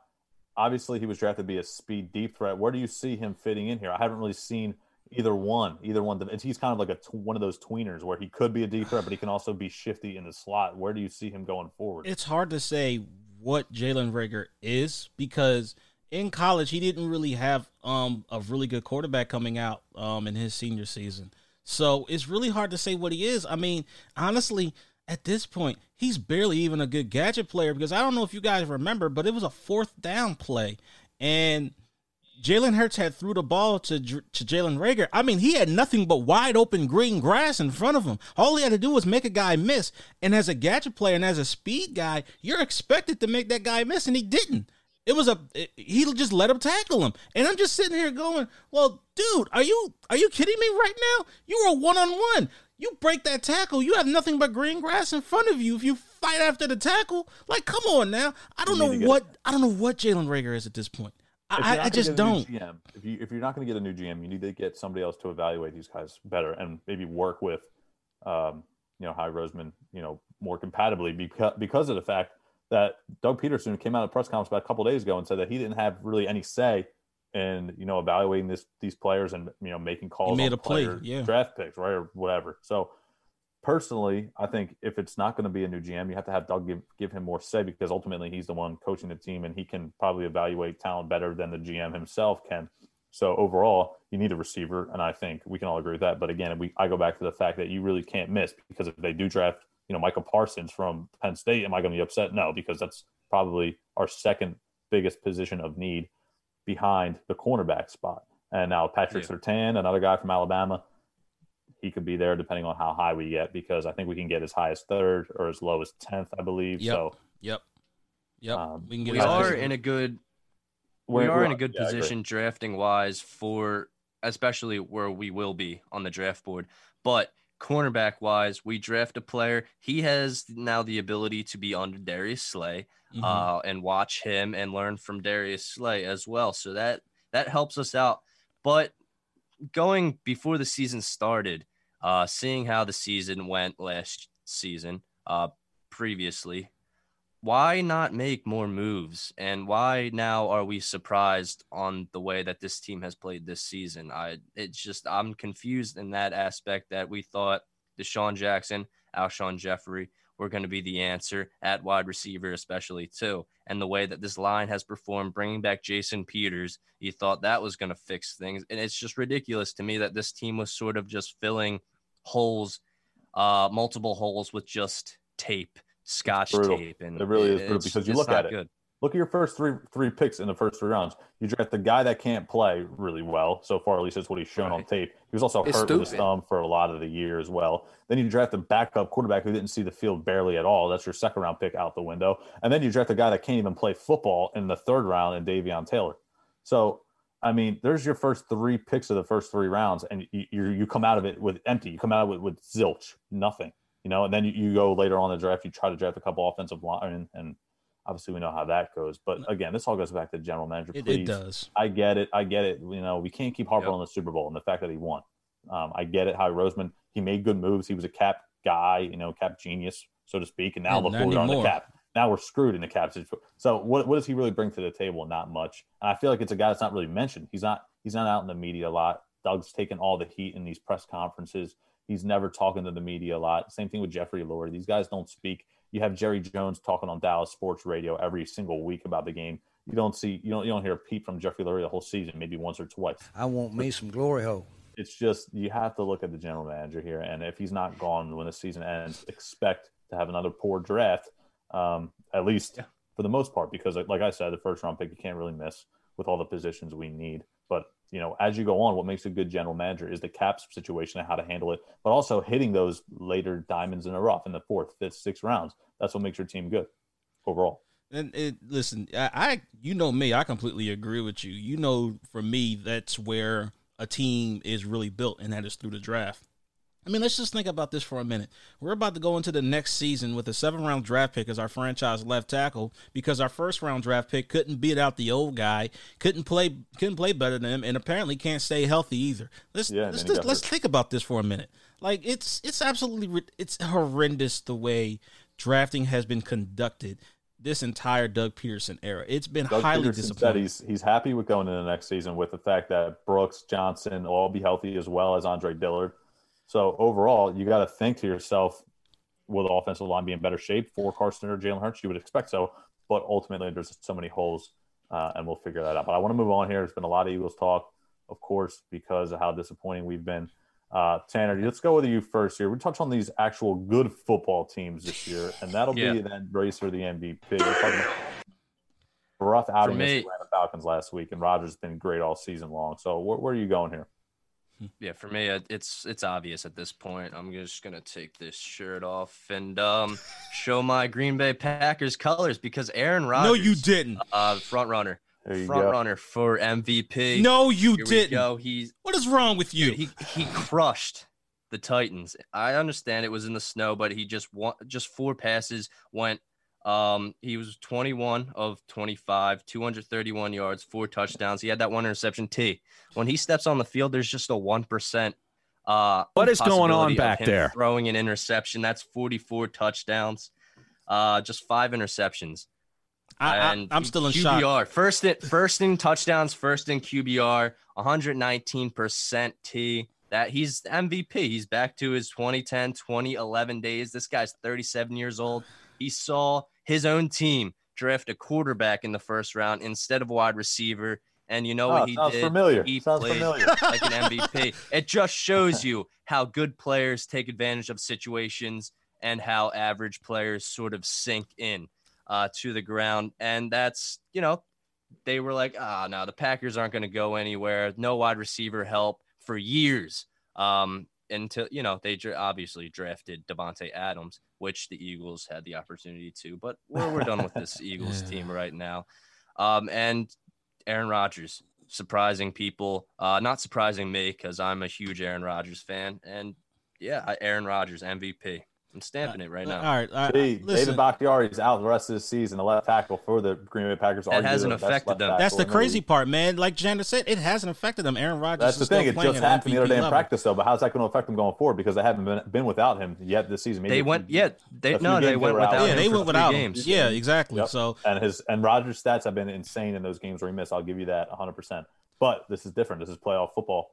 Obviously, he was drafted to be a speed deep threat. Where do you see him fitting in here? I haven't really seen either one. Either one. It's- He's kind of like a one of those tweeners where he could be a deep threat, but he can also be shifty in the slot. Where do you see him going forward? it's hard to say what Jalen Reagor is because in college he didn't really have um a really good quarterback coming out um in his senior season. So it's really hard to say what he is. I mean, honestly, at this point, he's barely even a good gadget player because I don't know if you guys remember, but it was a fourth down play and Jalen Hurts had threw the ball to to Jalen Reagor. I mean, he had nothing but wide open green grass in front of him. All he had to do was make a guy miss. And as a gadget player and as a speed guy, you're expected to make that guy miss, and he didn't. It was a it- he just let him tackle him, and I'm just sitting here going, "Well, dude, are you are you kidding me right now? You were one on one. You break that tackle, you have nothing but green grass in front of you. If you fight after the tackle, like, come on now. I don't You know what I don't know what Jalen Reagor is at this point. I, I just get a new don't. GM, if you if you're not going to get a new GM, you need to get somebody else to evaluate these guys better and maybe work with, um, you know, Howie Roseman, you know, more compatibly because because of the fact that Doug Pederson came out of press conference about a couple days ago and said that he didn't have really any say in you know evaluating this these players and you know making calls He made on a play, player yeah. draft picks right or whatever. So personally, I think if it's not going to be a new GM, you have to have Doug give, give him more say because ultimately he's the one coaching the team and he can probably evaluate talent better than the GM himself can. So overall, you need a receiver, and I think we can all agree with that. But again, we I go back to the fact that you really can't miss because if they do draft, you know, Michael Parsons from Penn State, am I going to be upset? No, because that's probably our second biggest position of need behind the cornerback spot. And now Patrick Yeah. Surtain, another guy from Alabama, he could be there depending on how high we get because I think we can get as high as third or as low as tenth, I believe. Yep. So Yep. Yep. Um, we can get We are as- in a good we we're- are in a good yeah, position drafting wise for especially where we will be on the draft board. But cornerback wise, we draft a player. He has now the ability to be under Darius Slay Mhm. uh, and watch him and learn from Darius Slay as well. So that that helps us out. But going before the season started, uh, seeing how the season went last season, uh, previously, why not make more moves? And why now are we surprised on the way that this team has played this season? I it's just I'm confused in that aspect that we thought DeSean Jackson, Alshon Jeffery were going to be the answer at wide receiver, especially too. And the way that this line has performed, bringing back Jason Peters, you thought that was going to fix things. And it's just ridiculous to me that this team was sort of just filling holes, uh, multiple holes with just tape, scotch tape. And It really is brutal because you look at it. good. Look at your first three three picks in the first three rounds. You draft the guy that can't play really well. So far, at least that's what he's shown on tape. He was also It's hurt with his thumb for a lot of the year as well. Then you draft a backup quarterback who didn't see the field barely at all. That's your second round pick out the window. And then you draft a guy that can't even play football in the third round in Davion Taylor. So, I mean, there's your first three picks of the first three rounds, and you you, you come out of it with empty. You come out of it with zilch, nothing. You know, and then you, you go later on in the draft. You try to draft a couple offensive line, and obviously we know how that goes. But again, this all goes back to general manager. it, Please, it does. I get it. I get it. You know, we can't keep harping Yep. on the Super Bowl and the fact that he won. Um, I get it. Howie Roseman he made good moves. He was a cap guy, you know, cap genius, so to speak. And now Yeah, look not where we are in the cap. Now we're screwed in the cap situation. So what what does he really bring to the table? Not much. And I feel like it's a guy that's not really mentioned. He's not he's not out in the media a lot. Doug's taking all the heat in these press conferences. He's never talking to the media a lot. Same thing with Jeffrey Lurie. These guys don't speak. You have Jerry Jones talking on Dallas sports radio every single week about the game. You don't see you don't you don't hear a peep from Jeffrey Lurie the whole season, maybe once or twice. I want me some glory hole. It's just you have to look at the general manager here, and if he's not gone when the season ends, expect to have another poor draft, um, at least Yeah. for the most part, because like I said, the first round pick you can't really miss with all the positions we need. You know, as you go on, what makes a good general manager is the cap situation and how to handle it, but also hitting those later diamonds in the rough in the fourth, fifth, sixth rounds. That's what makes your team good overall. And it, listen, I, I, you know me, I completely agree with you. You know, for me, that's where a team is really built, and that is through the draft. I mean, let's just think about this for a minute. We're about to go into the next season with a seven round draft pick as our franchise left tackle because our first round draft pick couldn't beat out the old guy, couldn't play couldn't play better than him, and apparently can't stay healthy either. Let's Yeah, let's just, let's hurt. think about this for a minute. Like it's it's absolutely it's horrendous the way drafting has been conducted this entire Doug Pederson era. It's been Doug highly Pederson disappointing. he's he's happy with going into the next season with the fact that Brooks Johnson will all be healthy as well as Andre Dillard. So overall, you got to think to yourself, will the offensive line be in better shape for Carson or Jalen Hurts? You would expect so, but ultimately there's so many holes, uh, and we'll figure that out. But I want to move on here. There's been a lot of Eagles talk, of course, because of how disappointing we've been. Uh, Tanner, let's go with you first here. We touch on these actual good football teams this year, and that'll Yeah. be then race for the MVP. We're talking about rough outing against the Falcons last week, and Rodgers has been great all season long. So where, where are you going here? Yeah, for me, it's it's obvious at this point. I'm just gonna take this shirt off and um show my Green Bay Packers colors because Aaron Rodgers, no, you didn't. uh, front runner, front go. runner for MVP. No, you Here didn't. go. He's What is wrong with you? Dude, he he crushed the Titans. I understand it was in the snow, but he just won, just four passes went. Um, he was 21 of 25, 231 yards, four touchdowns. He had that one interception. T. When he steps on the field, there's just a one percent. Uh, What is going on back there? Throwing an interception. That's 44 touchdowns. Uh, just five interceptions. I, I, And I'm still in shock. QBR first in first in touchdowns, first in QBR, 119 percent T. That he's MVP. He's back to his 2010, 2011 days. This guy's 37 years old. He saw his own team draft a quarterback in the first round instead of wide receiver. And you know Oh, what he sounds did? familiar. He Sounds played familiar. like an MVP. It just shows you how good players take advantage of situations and how average players sort of sink in uh, to the ground. And that's, you know, they were like, ah, no, the Packers aren't going to go anywhere. No wide receiver help for years. Um, until, you know, they obviously drafted Davante Adams, which the Eagles had the opportunity to. But we're, we're done with this Eagles team right now. Um, and Aaron Rodgers, surprising people, uh, not surprising me because I'm a huge Aaron Rodgers fan. And yeah, Aaron Rodgers, MVP. I'm stamping it right All now. right, all right. Hey, listen, David Bakhtiari is out the rest of the season, the left tackle for the Green Bay Packers. That hasn't affected them. that's the crazy league. part, man. Like Tanner said, it hasn't affected them. Aaron Rodgers. That's is the still thing. It just at happened the other MVP day in level. practice, though. But how's that going to affect them going forward? Because they haven't been, been without him yet this season. Maybe They went, yeah, they no, they they went were out. without Yeah, him they went without him. games. Yeah, exactly. Yep. So and his and Rodgers' stats have been insane in those games where he missed. I'll give you that 100. percent But this is different. This is playoff football.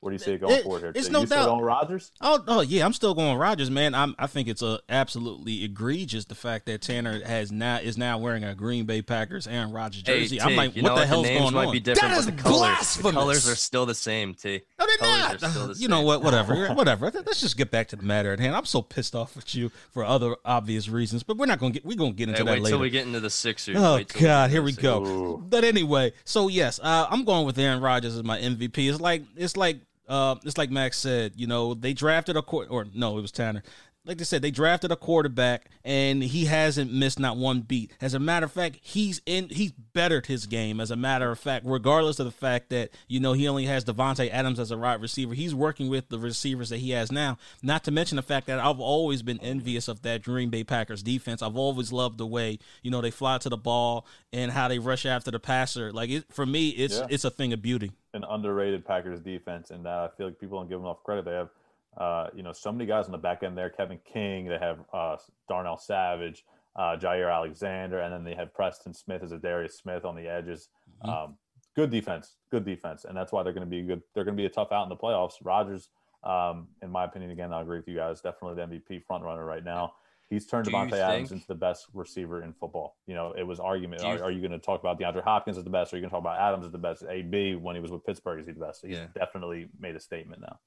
Where do you say it going It- forward here? it's So no you still doubt. going Rodgers? Oh, oh yeah, I'm still going Rodgers, man. I'm, I think it's a absolutely egregious the fact that Tanner has now is now wearing a Green Bay Packers Aaron Rodgers Hey, jersey. T, I'm like, what know the what? hell's the going might on? be different, That the colors, the blasphemous. colors are still the same. T. No, they're Colors not. are still the You know what? Whatever. Whatever. Let's just get back to the matter at hand. I'm so pissed off with you for other obvious reasons, but we're not gonna get. We're gonna get into Hey, that wait later. till we get into the Sixers. Oh Wait till we get God, here we go. Ooh. But anyway, so yes, uh, I'm going with Aaron Rodgers as my MVP. It's like it's like uh, it's like Max said. You know, they drafted a court, or no, it was Tanner. Like they said, they drafted a quarterback, and he hasn't missed not one beat. As a matter of fact, he's in. He's bettered his game. As a matter of fact, regardless of the fact that you know he only has Davante Adams as a wide receiver, he's working with the receivers that he has now. Not to mention the fact that I've always been envious of that Green Bay Packers defense. I've always loved the way you know they fly to the ball and how they rush after the passer. Like it, for me, it's Yeah. it's a thing of beauty. An underrated Packers defense, and uh, I feel like people don't give them enough credit. They have, uh, you know, so many guys on the back end there. Kevin King. They have uh, Darnell Savage, uh, Jaire Alexander, and then they have Preston Smith as a Darius Smith on the edges. Mm-hmm. Um, good defense, good defense, and that's why they're going to be good. They're going to be a tough out in the playoffs. Rodgers, um, in my opinion, again, I agree with you guys. Definitely the MVP front runner right now. He's turned Do Davante Adams into the best receiver in football. You know, it was argument. You- Are, are you going to talk about DeAndre Hopkins as the best? Or are you going to talk about Adams as the best? AB when he was with Pittsburgh, is he the best? He's Yeah. definitely made a statement now.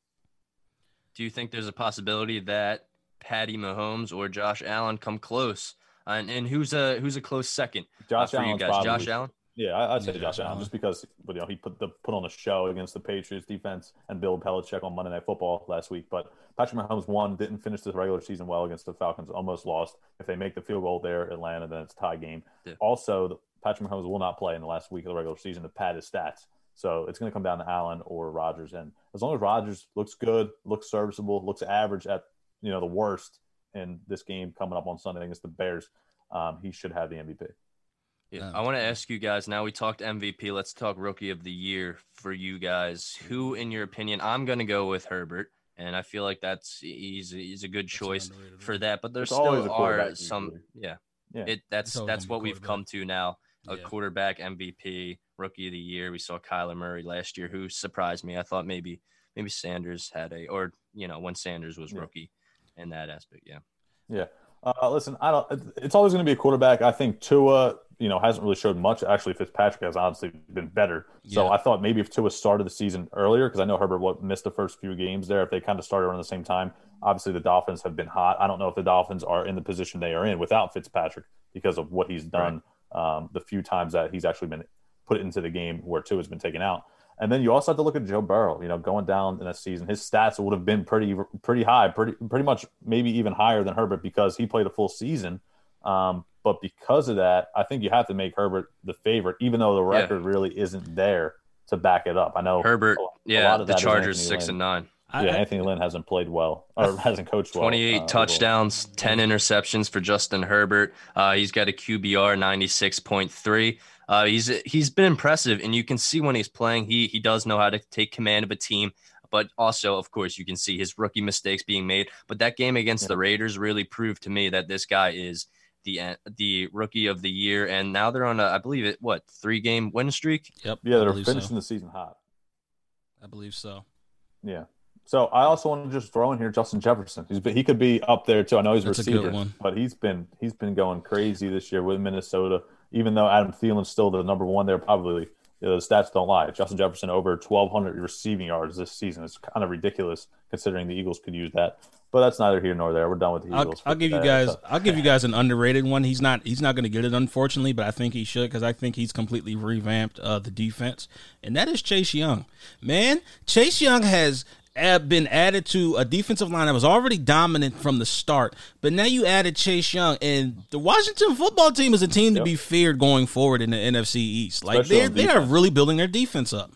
Do you think there's a possibility that Patty Mahomes or Josh Allen come close? And, and who's a who's a close second uh, Josh for you Allen's guys? probably, Josh Allen. Yeah, I- I'd say Josh Allen, just because you know he put the put on a show against the Patriots defense and Bill Belichick on Monday Night Football last week. But Patrick Mahomes won, didn't finish the regular season well against the Falcons, almost lost. If they make the field goal there, Atlanta, then it's a tie game. Yeah. Also, the, Patrick Mahomes will not play in the last week of the regular season to pad his stats. So it's going to come down to Allen or Rodgers. And as long as Rodgers looks good, looks serviceable, looks average at you know the worst in this game coming up on Sunday against the Bears, um, he should have the MVP. Yeah. Um, I want to ask you guys now. We talked MVP. Let's talk rookie of the year for you guys. Who, in your opinion, I'm going to go with Herbert, and I feel like that's he's he's a good choice for that. But there It's still are some. usually. Yeah, Yeah. it that's that's what we've come to now. A Yeah. quarterback MVP, rookie of the year. We saw Kyler Murray last year, who surprised me. I thought maybe maybe Sanders had a, or you know, when Sanders was Yeah. rookie in that aspect. Yeah. Yeah. Uh, listen, I don't. It's always going to be a quarterback. I think Tua, you know, hasn't really showed much. Actually, Fitzpatrick has honestly been better. So I thought maybe if Tua started the season earlier, because I know Herbert what missed the first few games there. If they kind of started around the same time, obviously the Dolphins have been hot. I don't know if the Dolphins are in the position they are in without Fitzpatrick because of what he's done um, the few times that he's actually been put into the game where Tua has been taken out. And then you also have to look at Joe Burrow. You know, going down in a season, his stats would have been pretty pretty high, pretty pretty much maybe even higher than Herbert because he played a full season. Um, but because of that, I think you have to make Herbert the favorite, even though the Yeah. record really isn't there to back it up. I know Herbert, a- a yeah, lot of the Chargers six Lynn. and nine. Yeah, I- Anthony Lynn hasn't played well or hasn't coached well. 28 uh, overall. touchdowns, 10 interceptions for Justin Herbert. Uh, he's got a QBR 96.3. Uh, he's he's been impressive, and you can see when he's playing, he he does know how to take command of a team. But also, of course, you can see his rookie mistakes being made. But that game against Yeah. the Raiders really proved to me that this guy is the the rookie of the year. And now they're on a, I believe it, what three game win streak. Yep. Yeah, they're finishing so. the season hot. I believe so. Yeah. So I also want to just throw in here Justin Jefferson. He's been, he could be up there too. I know he's That's a good receiver, one. but he's been he's been going crazy this year with Minnesota. Even though Adam Thielen's still the number one there, probably you know, the stats don't lie. Justin Jefferson over 1,200 receiving yards this season. It's kind of ridiculous considering the Eagles could use that. But that's neither here nor there. We're done with the I'll, Eagles. I'll give you guys. I'll give you guys an underrated one. He's not. He's not going to get it, unfortunately, but I think he should because I think he's completely revamped uh, the defense, and that is Chase Young. Man, Chase Young has been added to a defensive line that was already dominant from the start, but now you added Chase Young, and the Washington football team is a team to be feared going forward in the NFC East. Like they they are really building their defense up.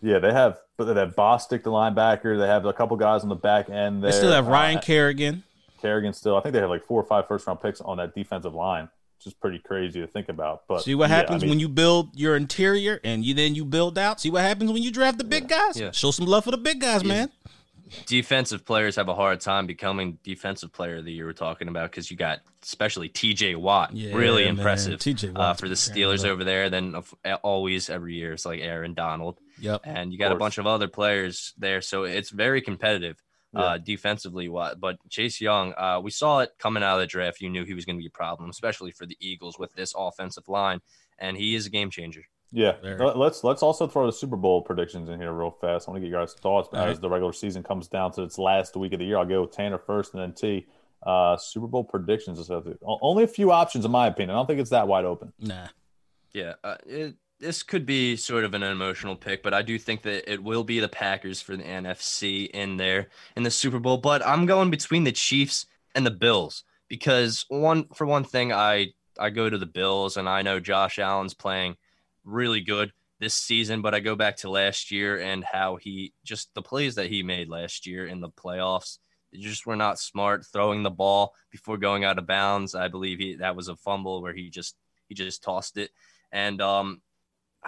Yeah, they have, but they have Bostic, the linebacker. They have a couple guys on the back end. They still have Ryan Uh, Kerrigan. Kerrigan still. I think they have like four or five first round picks on that defensive line, is pretty crazy to think about. But See what yeah, I happens mean, when you build your interior and you then you build out. See what happens when you draft the big guys. Yeah. Show some love for the big guys, Yeah. man. defensive players have a hard time becoming defensive player that you were talking about because you got especially T.J. Watt, Yeah, really man. impressive. T.J. uh, for the Steelers over there. Then always every year it's like Aaron Donald, Yep. and you got a bunch of other players there, so it's very competitive. Uh, defensively, what? But Chase Young, uh, we saw it coming out of the draft. You knew he was going to be a problem, especially for the Eagles with this offensive line, and he is a game changer. Yeah, Very. Let- let's let's also throw the Super Bowl predictions in here real fast. I want to get your guys' thoughts All as right. the regular season comes down to its last week of the year. I'll go with Tanner first, and then T. Uh, Super Bowl predictions. is o- Only a few options, in my opinion. I don't think it's that wide open. Nah. Yeah, uh, it, this could be sort of an emotional pick, but I do think that it will be the Packers for the NFC in there in the Super Bowl. But I'm going between the Chiefs and the Bills because one for one thing, I I go to the Bills and I know Josh Allen's playing really good this season, but I go back to last year and how he just the plays that he made last year in the playoffs. Just were not smart throwing the ball before going out of bounds. I believe he that was a fumble where he just he just tossed it. And um,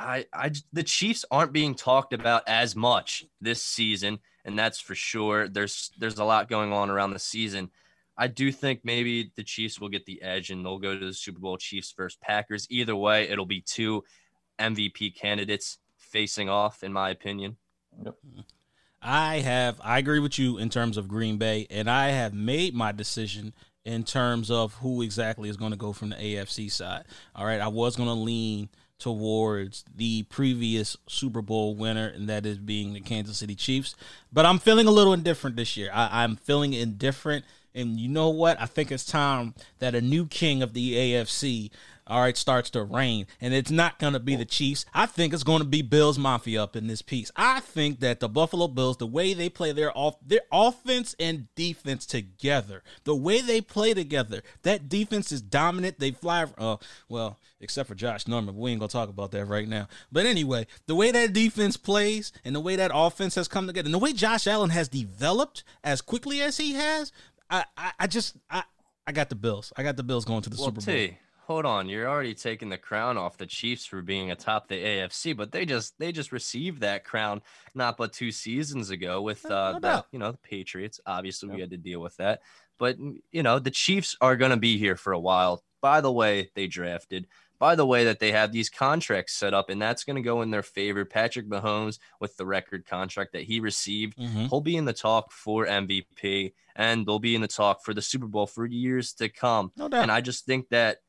I, I, the Chiefs aren't being talked about as much this season, and that's for sure. There's, there's a lot going on around the season. I do think maybe the Chiefs will get the edge and they'll go to the Super Bowl. Chiefs versus Packers. Either way, it'll be two MVP candidates facing off, in my opinion. I have I agree with you in terms of Green Bay, and I have made my decision in terms of who exactly is going to go from the AFC side. All right, I was going to lean towards the previous Super Bowl winner, and that is being the Kansas City Chiefs. But I'm feeling a little indifferent this year. I, I'm feeling indifferent. And you know what? I think it's time that a new king of the AFC all right, starts to rain. And it's not going to be the Chiefs. I think it's going to be Bills Mafia up in this piece. I think that the Buffalo Bills, the way they play their off their offense and defense together, the way they play together, that defense is dominant. They fly uh well, except for Josh Norman, we ain't gonna talk about that right now. But anyway, the way that defense plays and the way that offense has come together, and the way Josh Allen has developed as quickly as he has, I I, I just I I got the Bills. I got the Bills going to the Well, Super Bowl. T, hold on. You're already taking the crown off the Chiefs for being atop the AFC, but they just they just received that crown not but two seasons ago with uh the, you know the Patriots. Obviously, we had to deal with that, but you know the Chiefs are going to be here for a while. By the way, they drafted. By the way, that they have these contracts set up, and that's going to go in their favor. Patrick Mahomes, with the record contract that he received, Mhm. he'll be in the talk for MVP, and they'll be in the talk for the Super Bowl for years to come. No doubt. And I just think that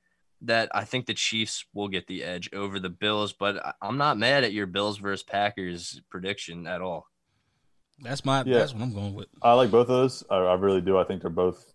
that I think the Chiefs will get the edge over the Bills, but I- I'm not mad at your Bills versus Packers prediction at all. That's my Yeah. that's what I'm going with. I like both of those. I, I really do. I think they're both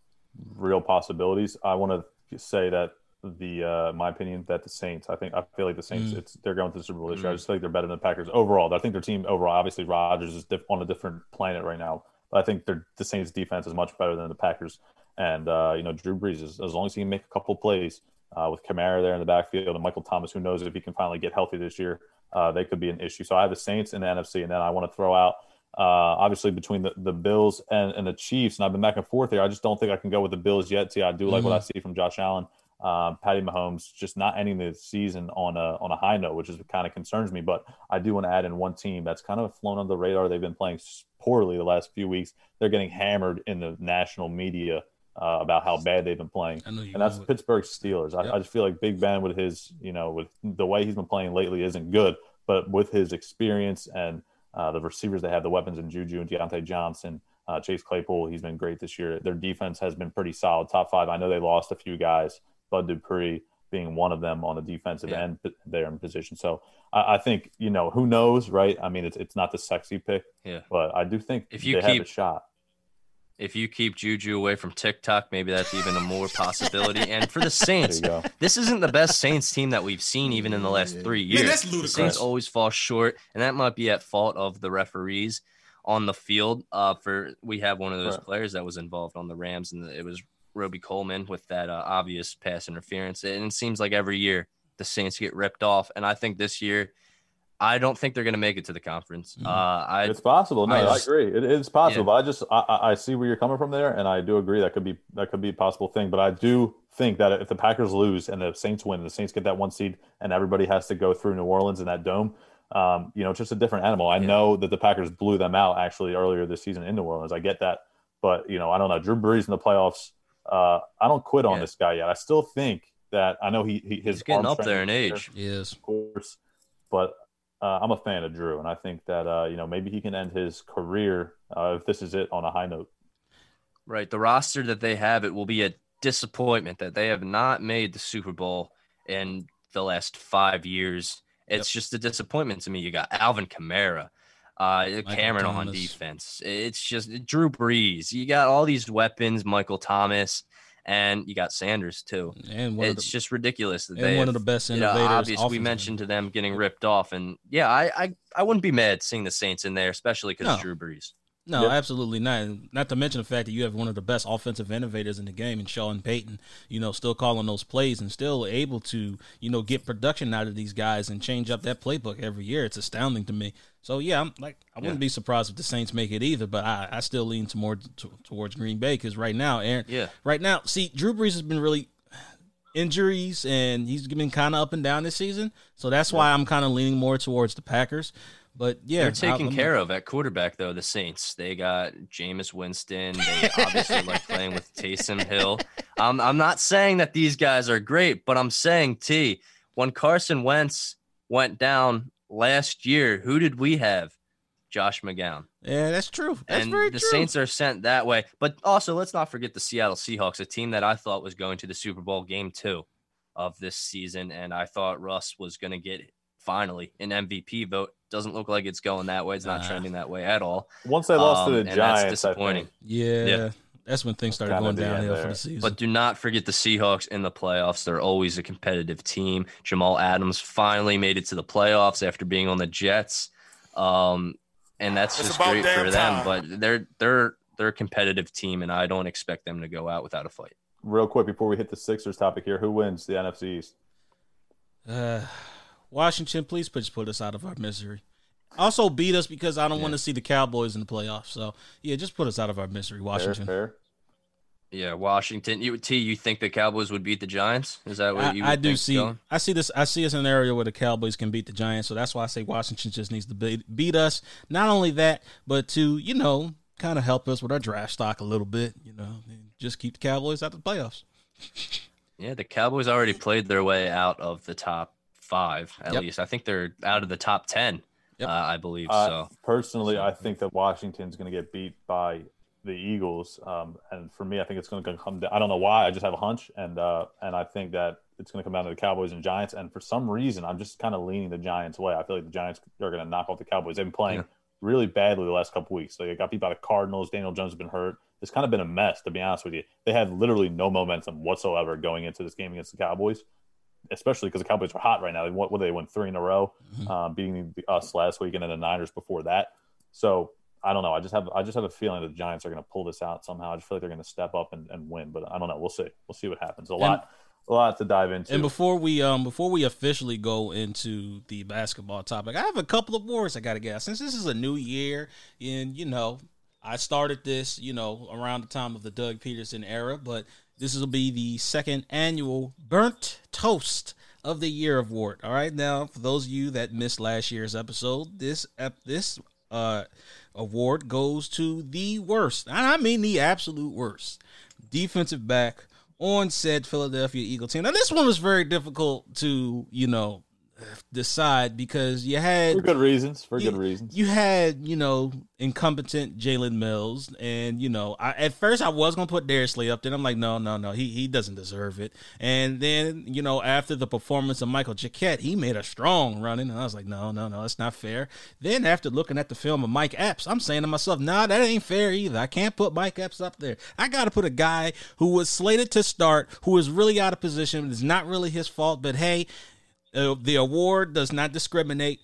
real possibilities. I want to say that the, uh, my opinion, that the Saints. I think I feel like the Saints. Mm. It's they're going to the Super Bowl this year. I just think they're better than the Packers overall. I think their team overall. Obviously, Rodgers is diff- on a different planet right now. But I think their the Saints defense is much better than the Packers. And uh, you know, Drew Brees is as long as he can make a couple plays uh, with Kamara there in the backfield and Michael Thomas, who knows if he can finally get healthy this year, uh, they could be an issue. So I have the Saints in the NFC, and then I want to throw out uh, obviously between the, the Bills and, and the Chiefs, and I've been back and forth here. I just don't think I can go with the Bills yet. See, I do like what I see from Josh Allen. Um, Patty Mahomes just not ending the season on a on a high note, which is kind of concerns me. But I do want to add in one team that's kind of flown under the radar. They've been playing poorly the last few weeks. They're getting hammered in the national media uh, about how bad they've been playing, I and that's the. Pittsburgh Steelers. I, Yep. I just feel like Big Ben with his you know with the way he's been playing lately isn't good, but with his experience and uh, the receivers they have, the weapons in Juju and Diontae Johnson, uh, Chase Claypool, he's been great this year. Their defense has been pretty solid, top five. I know they lost a few guys, Bud Dupree being one of them on the defensive Yeah. end there in position. So I, I think you know who knows, right? I mean, it's it's not the sexy pick, Yeah. but I do think If you they have keep- a shot. If you keep Juju away from TikTok, maybe that's even a more possibility. And for the Saints, this isn't the best Saints team that we've seen even in the last three years. Man, that's The. Saints always fall short, and that might be at fault of the referees on the field. Uh, for we have one of those Right. players that was involved on the Rams, and it was Robey-Coleman with that uh, obvious pass interference. And it seems like every year the Saints get ripped off, and I think this year. I don't think they're going to make it to the conference. Mhm. Uh, I It's possible. No, I I, agree. It is possible. Yeah. But I just I, I I see where you're coming from there, and I do agree that could be that could be a possible thing. But I do think that if the Packers lose and the Saints win, the Saints get that one seed, and everybody has to go through New Orleans in that dome. Um, you know, it's just a different animal. I Yeah. know that the Packers blew them out actually earlier this season in New Orleans. I get that, but you know, I don't know. Drew Brees in the playoffs. Uh, I don't quit on Yeah. this guy yet. I still think that I know he, he his he's getting arm up there in strength is age. Yes. of course. But uh, I'm a fan of Drew, and I think that uh, you know maybe he can end his career uh, if this is it on a high note. Right. The roster that they have, it will be a disappointment that they have not made the Super Bowl in the last five years. It's just a disappointment to me. You got Alvin Kamara, uh, Cameron on defense. It's just Drew Brees. You got all these weapons, Michael Thomas, and you got Sanders too. And one It's of the, just ridiculous that and they one have, of the best you know, innovators. obvious, we mentioned to them getting ripped off, and yeah, I I, I wouldn't be mad seeing the Saints in there, especially because No. Drew Brees. No, Yep. absolutely not. Not to mention the fact that you have one of the best offensive innovators in the game in Sean Payton, you know, still calling those plays and still able to, you know, get production out of these guys and change up that playbook every year. It's astounding to me. So yeah, I'm like I wouldn't be surprised if the Saints make it either, but I, I still lean towards towards Green Bay because right now, Aaron, Yeah. right now, see, Drew Brees has been really injuries and he's been kind of up and down this season, so that's why I'm kind of leaning more towards the Packers. But yeah, They're taken care of at quarterback, though. The Saints. They got Jameis Winston. They obviously like playing with Taysom Hill. Um, I'm not saying that these guys are great, but I'm saying T. When Carson Wentz went down last year, who did we have? Josh McCown. Yeah, that's true. That's and very the true. Saints are sent that way. But also, let's not forget the Seattle Seahawks, a team that I thought was going to the Super Bowl game two of this season. And I thought Russ was going to get finally an MVP vote. Doesn't look like it's going that way. It's not Nah. trending that way at all. Once they lost Um, to and the that's Giants, I disappointing. think. yeah, Yeah. That's when things started going downhill for the season. But do not forget the Seahawks in the playoffs. They're always a competitive team. Jamal Adams finally made it to the playoffs after being on the Jets. Um, and that's It's just great damn for them. But they're they're they're a competitive team, and I don't expect them to go out without a fight. Real quick before we hit the Sixers topic here, who wins the NFC East? Uh, Washington, please put put us out of our misery. Also beat us because I don't want to see the Cowboys in the playoffs. So yeah, just put us out of our misery, Washington. fair. Yeah, Washington. You T, you think the Cowboys would beat the Giants? Is that what I, you? I do think's see. going? I see this. I see a scenario where the Cowboys can beat the Giants. So that's why I say Washington just needs to beat, beat us. Not only that, but to you know kind of help us with our draft stock a little bit. You know, and just keep the Cowboys out of the playoffs. Yeah, the Cowboys already played their way out of the top five. At Yep. least I think they're out of the top ten. Yep. Uh, I believe Uh, so. personally, I think that Washington's going to get beat by the Eagles, um, and for me, I think it's going to come down. I don't know why. I just have a hunch, and uh, and I think that it's going to come down to the Cowboys and Giants. And for some reason, I'm just kind of leaning the Giants' way. I feel like the Giants are going to knock off the Cowboys. They've been playing Yeah. really badly the last couple weeks. They got beat by the Cardinals. Daniel Jones has been hurt. It's kind of been a mess, to be honest with you. They had literally no momentum whatsoever going into this game against the Cowboys, especially because the Cowboys are hot right now. They won, what, they won three in a row, um, beating the, us last week and then the Niners before that. So I don't know. I just have I just have a feeling that the Giants are going to pull this out somehow. I just feel like they're going to step up and, and win, but I don't know. We'll see. We'll see what happens. A lot, a lot to dive into. And before we um before we officially go into the basketball topic, I have a couple of words I got to get out. Since this is a new year, and you know, I started this you know around the time of the Doug Pederson era, but this will be the second annual Burnt Toast of the Year award. All right, now for those of you that missed last year's episode, this ep- this uh award goes to the worst, and I mean the absolute worst defensive back on said Philadelphia Eagle team. Now this one was very difficult to, you know, decide because you had for good reasons. For you, good reasons. You had, you know, incompetent Jalen Mills, and you know, I, at first I was gonna put Darius Slay up there. I'm like, no, no, no, he he doesn't deserve it. And then, you know, after the performance of Michael Jacquet, he made a strong running, and I was like, no, no, no, that's not fair. Then after looking at the film of Mike Epps, I'm saying to myself, nah, that ain't fair either. I can't put Mike Epps up there. I got to put a guy who was slated to start, who is really out of position. It's not really his fault, but hey, the award does not discriminate.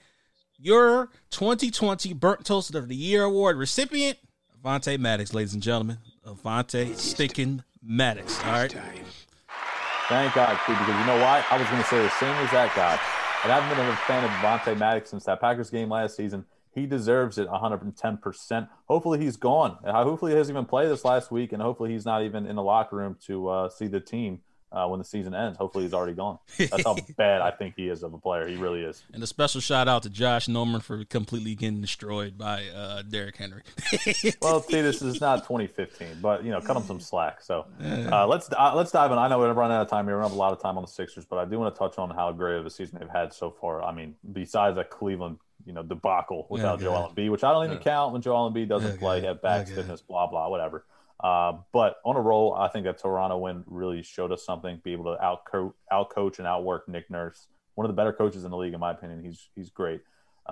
Your 2020 Burnt Toast of the Year award recipient, Avonte Maddox, ladies and gentlemen. Avonte stinking Maddox. All right. Thank God, too, because you know why? I was going to say the same as that guy. And I've been a fan of Avonte Maddox since that Packers game last season. He deserves it 110%. Hopefully he's gone. Uh, Hopefully he hasn't even played this last week, and hopefully he's not even in the locker room to uh, see the team uh, when the season ends. Hopefully he's already gone. That's how bad I think he is of a player. He really is. And a special shout out to Josh Norman for completely getting destroyed by uh, Derrick Henry. Well, see, this is not 2015, but you know, cut him some slack. So uh, let's uh, let's dive in. I know we're running out of time here. We don't have a lot of time on the Sixers, but I do want to touch on how great of a season they've had so far. I mean, besides that Cleveland, you know, debacle without Okay. Joel Embiid, which I don't even count when Joel Embiid doesn't Okay. play, have back stiffness, blah blah, whatever. Uh, but on a roll, I think that Toronto win really showed us something. Be able to out outcoach and outwork Nick Nurse, one of the better coaches in the league, in my opinion. He's he's great.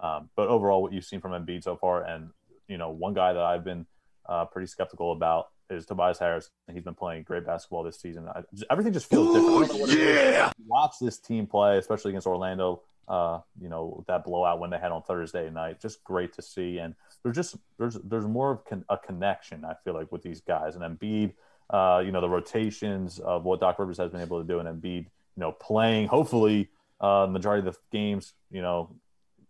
Um, but overall, what you've seen from Embiid so far, and you know, one guy that I've been uh, pretty skeptical about is Tobias Harris. And he's been playing great basketball this season. I, everything just feels different. I don't know what it is. Watch this team play, especially against Orlando. Uh, you know that blowout when they had on Thursday night, just great to see. And there's just there's there's more of con- a connection. I feel like with these guys and Embiid. Uh, you know the rotations of what Doc Rivers has been able to do, and Embiid, you know, playing hopefully uh, majority of the games. You know,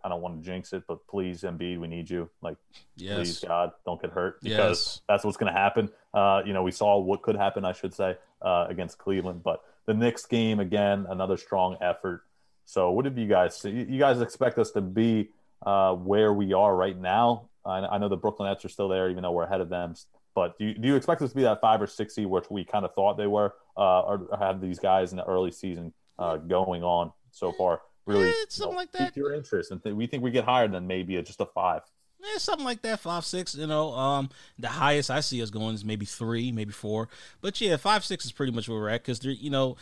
I don't want to jinx it, but please, Embiid, we need you. Like please. God, don't get hurt because Yes. that's what's going to happen. Uh, you know, we saw what could happen, I should say, uh, against Cleveland. But the Knicks game again, another strong effort. So, what have you guys? So you you guys expect us to be uh, where we are right now? I, I know the Brooklyn Nets are still there, even though we're ahead of them. But do you, do you expect us to be that five or six seed, which we kind of thought they were, uh, or have these guys in the early season uh, going on so far really Yeah, you something know, like that. your interest, and th- we think we get higher than maybe a, just a five. Yeah, something like that, five six. You know, um, the highest I see us going is maybe three, maybe four. But yeah, five six is pretty much where we're at because they're, you know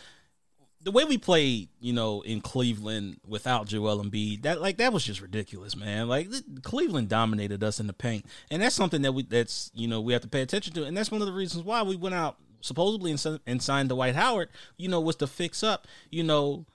the way we played, you know, in Cleveland without Joel Embiid, that like that was just ridiculous, man. Like Cleveland dominated us in the paint, and that's something that we that's you know we have to pay attention to, and that's one of the reasons why we went out supposedly and, and signed Dwight Howard. You know, was to fix up, you know,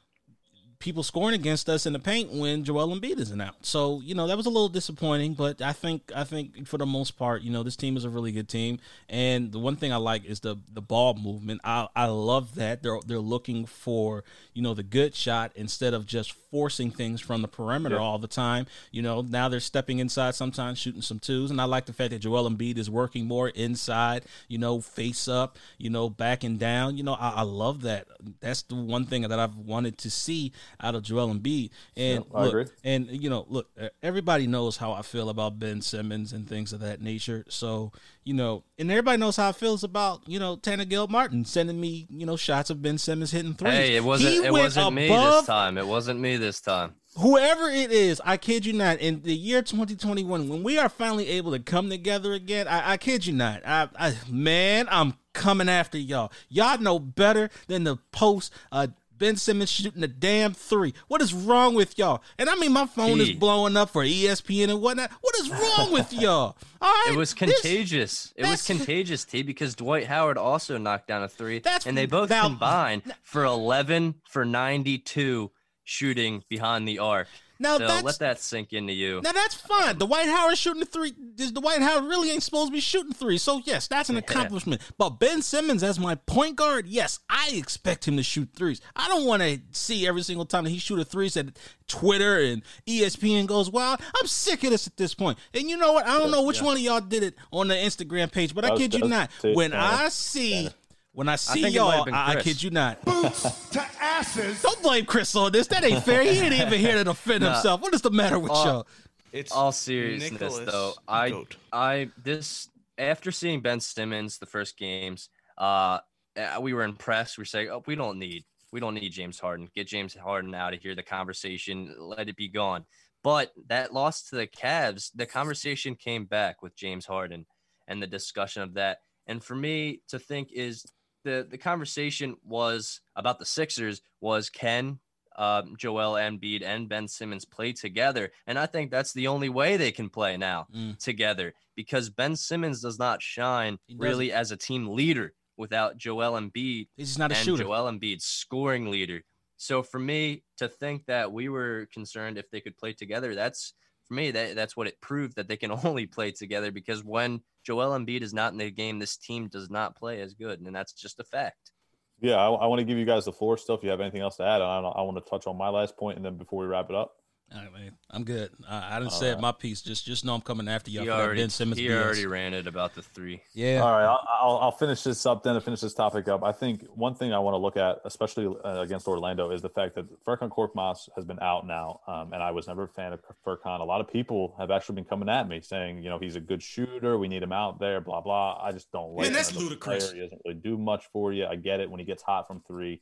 people scoring against us in the paint when Joel Embiid isn't out. So you know that was a little disappointing, but I think I think for the most part, you know, this team is a really good team. And the one thing I like is the the ball movement. I I love that they're they're looking for you know the good shot instead of just forcing things from the perimeter Yeah. all the time. You know now they're stepping inside sometimes, shooting some twos, and I like the fact that Joel Embiid is working more inside. You know, face up. You know, backing down. You know, I, I love that. That's the one thing that I've wanted to see out of Joel Embiid. And Yeah, I look, agree. and you know, look, uh, everybody knows how I feel about Ben Simmons and things of that nature. So, you know, and everybody knows how I feels about you know Tanner Gill Martin sending me you know shots of Ben Simmons hitting threes. Hey, it wasn't He it wasn't me this time. It wasn't me this time. whoever it is, I kid you not, in the year 2021, when we are finally able to come together again, I, I kid you not, I, I man, I'm coming after y'all. Y'all know better than to post uh, Ben Simmons shooting a damn three. What is wrong with y'all? And I mean, my phone is blowing up for ESPN and whatnot. What is wrong with y'all? All right, It was this- contagious. it was contagious, T, because Dwight Howard also knocked down a three, That's and they both now- combined for 11 for 92 shooting behind the arc. Now so that's let that sink into you. Now that's fine. The Dwight Howard shooting the three. Is the Dwight Howard really ain't supposed to be shooting three? So yes, that's an accomplishment. But Ben Simmons as my point guard, yes, I expect him to shoot threes. I don't want to see every single time that he shoot a three that Twitter and ESPN goes wild. I'm sick of this at this point. And you know what? I don't know which one of y'all did it on the Instagram page, but I That kid you not. Tanner. When I see. When I see think it might have y'all, I, I kid you not. Boots to asses. Don't blame Chris on this. That ain't fair. He ain't even here to defend Nah. himself. What is the matter with Uh, y'all? It's all seriousness Nicholas though i Goat. i this after seeing ben simmons the first games uh uh, we were impressed we are saying oh we don't need we don't need james harden get james harden out of here the conversation let it be gone but that loss to the Cavs, the conversation came back with James Harden and the discussion of that. And for me to think is the the conversation was about the Sixers was can um, Joel Embiid and Ben Simmons play together, and I think that's the only way they can play now Mm. together because Ben Simmons does not shine really as a team leader without Joel Embiid He's not a and shooter. Joel Embiid scoring leader. So for me to think that we were concerned if they could play together, that's for me that that's what it proved that they can only play together because when Joel Embiid is not in the game, this team does not play as good, and that's just a fact. Yeah, I, I want to give you guys the floor still. If you have anything else to add, I, I want to touch on my last point, and then before we wrap it up, All right, man. I'm good. I, I didn't say it my piece. Just just know I'm coming after y'all He for already, Ben Simmons he BS. already ranted about the three. yeah. All right, I'll, I'll, I'll finish this up then to finish this topic up. I think one thing I want to look at, especially uh, against Orlando, is the fact that Furkan Korkmaz has been out now, um, and I was never a fan of Furkan. A lot of people have actually been coming at me saying, you know, he's a good shooter. We need him out there. Blah blah. I just don't like. Man, that's him ludicrous. player. He doesn't really do much for you. I get it. When he gets hot from three,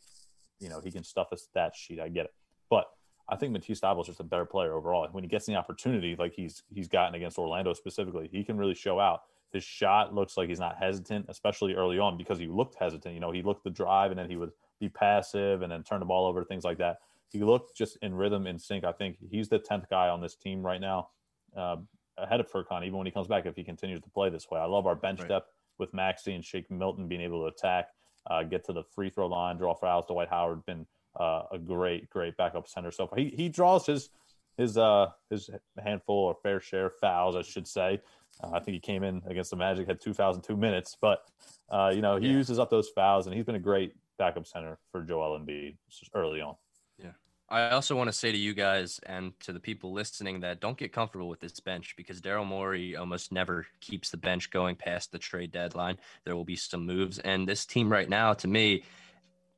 you know, he can stuff a stat sheet. I get it, but I think Matisse Thybulle is just a better player overall. When he gets the opportunity, like he's he's gotten against Orlando specifically, he can really show out. His shot looks like he's not hesitant, especially early on because he looked hesitant. You know, he looked the drive and then he would be passive and then turn the ball over, things like that. He looked just in rhythm, in sync. I think he's the tenth guy on this team right now, uh, ahead of Furkan. Even when he comes back, if he continues to play this way, I love our bench Right. depth with Maxey and Shake Milton being able to attack, uh, get to the free throw line, draw fouls. To Dwight Howard been uh, a great, great backup center. So far. he he draws his his uh his handful or fair share of fouls, I should say. Uh, I think he came in against the Magic, had two fouls in two minutes, but uh, you know he Yeah. uses up those fouls, and he's been a great backup center for Joel Embiid early on. Yeah, I also want to say to you guys and to the people listening that don't get comfortable with this bench because Daryl Morey almost never keeps the bench going past the trade deadline. There will be some moves, and this team right now, to me,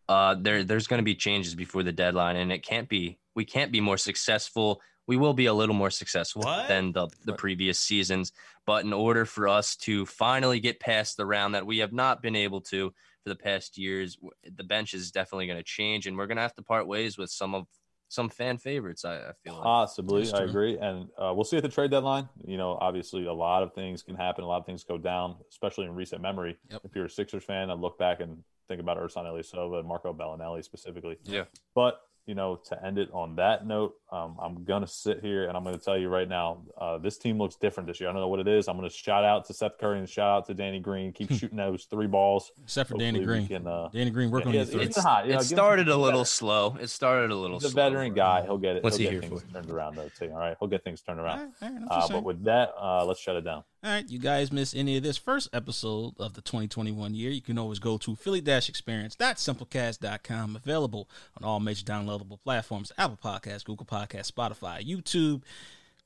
uh, there there's going to be changes before the deadline, and it can't be we can't be more successful. We will be a little more successful What? than the the previous seasons, but in order for us to finally get past the round that we have not been able to for the past years, the bench is definitely going to change, and we're going to have to part ways with some of some fan favorites. I, I feel. Possibly, That's I agree, and uh, we'll see at the trade deadline. You know, obviously, a lot of things can happen, a lot of things go down, especially in recent memory. Yep. If you're a Sixers fan, I look back and think about Ersan Ilyasova and Marco Belinelli specifically. Yeah. But you know, to end it on that note, um, I'm gonna sit here and I'm gonna tell you right now, uh, this team looks different this year. I don't know what it is. I'm gonna shout out to Seth Curry and shout out to Danny Green. Keep shooting those three balls. Except for Danny Hopefully we Green. can, uh, Danny Green, working yeah, on your it's- hot. You know, it give started a little slow. It started a little. He's a veteran but- guy. He'll get it. What's he'll he get here things for? turned around though too. All right, he'll get things turned around. right, all right, Uh, but with that, uh, let's shut it down. All right, you guys miss any of this first episode of the 2021 year, you can always go to philly-experience.simplecast.com, available on all major downloadable platforms, Apple Podcasts, Google Podcasts, Spotify, YouTube,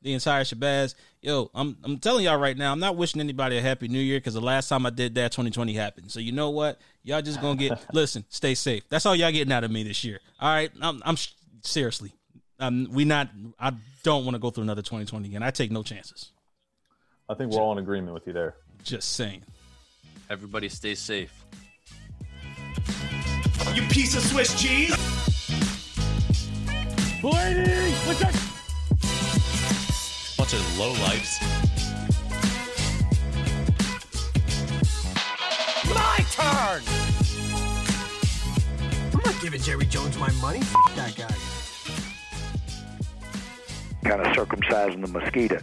the entire shabazz. Yo, I'm I'm telling y'all right now, I'm not wishing anybody a happy new year because the last time I did that, 2020 happened. So you know what? Y'all just gonna get listen, stay safe. That's all y'all getting out of me this year. All right, I'm, I'm seriously, um, we not. I don't want to go through another 2020 again. I take no chances. I think we're all in agreement with you there. Just saying. Everybody stay safe. You piece of Swiss cheese. Bunch of low lives. My turn! I'm not giving Jerry Jones my money. F- that guy. kind of circumcising the mosquito.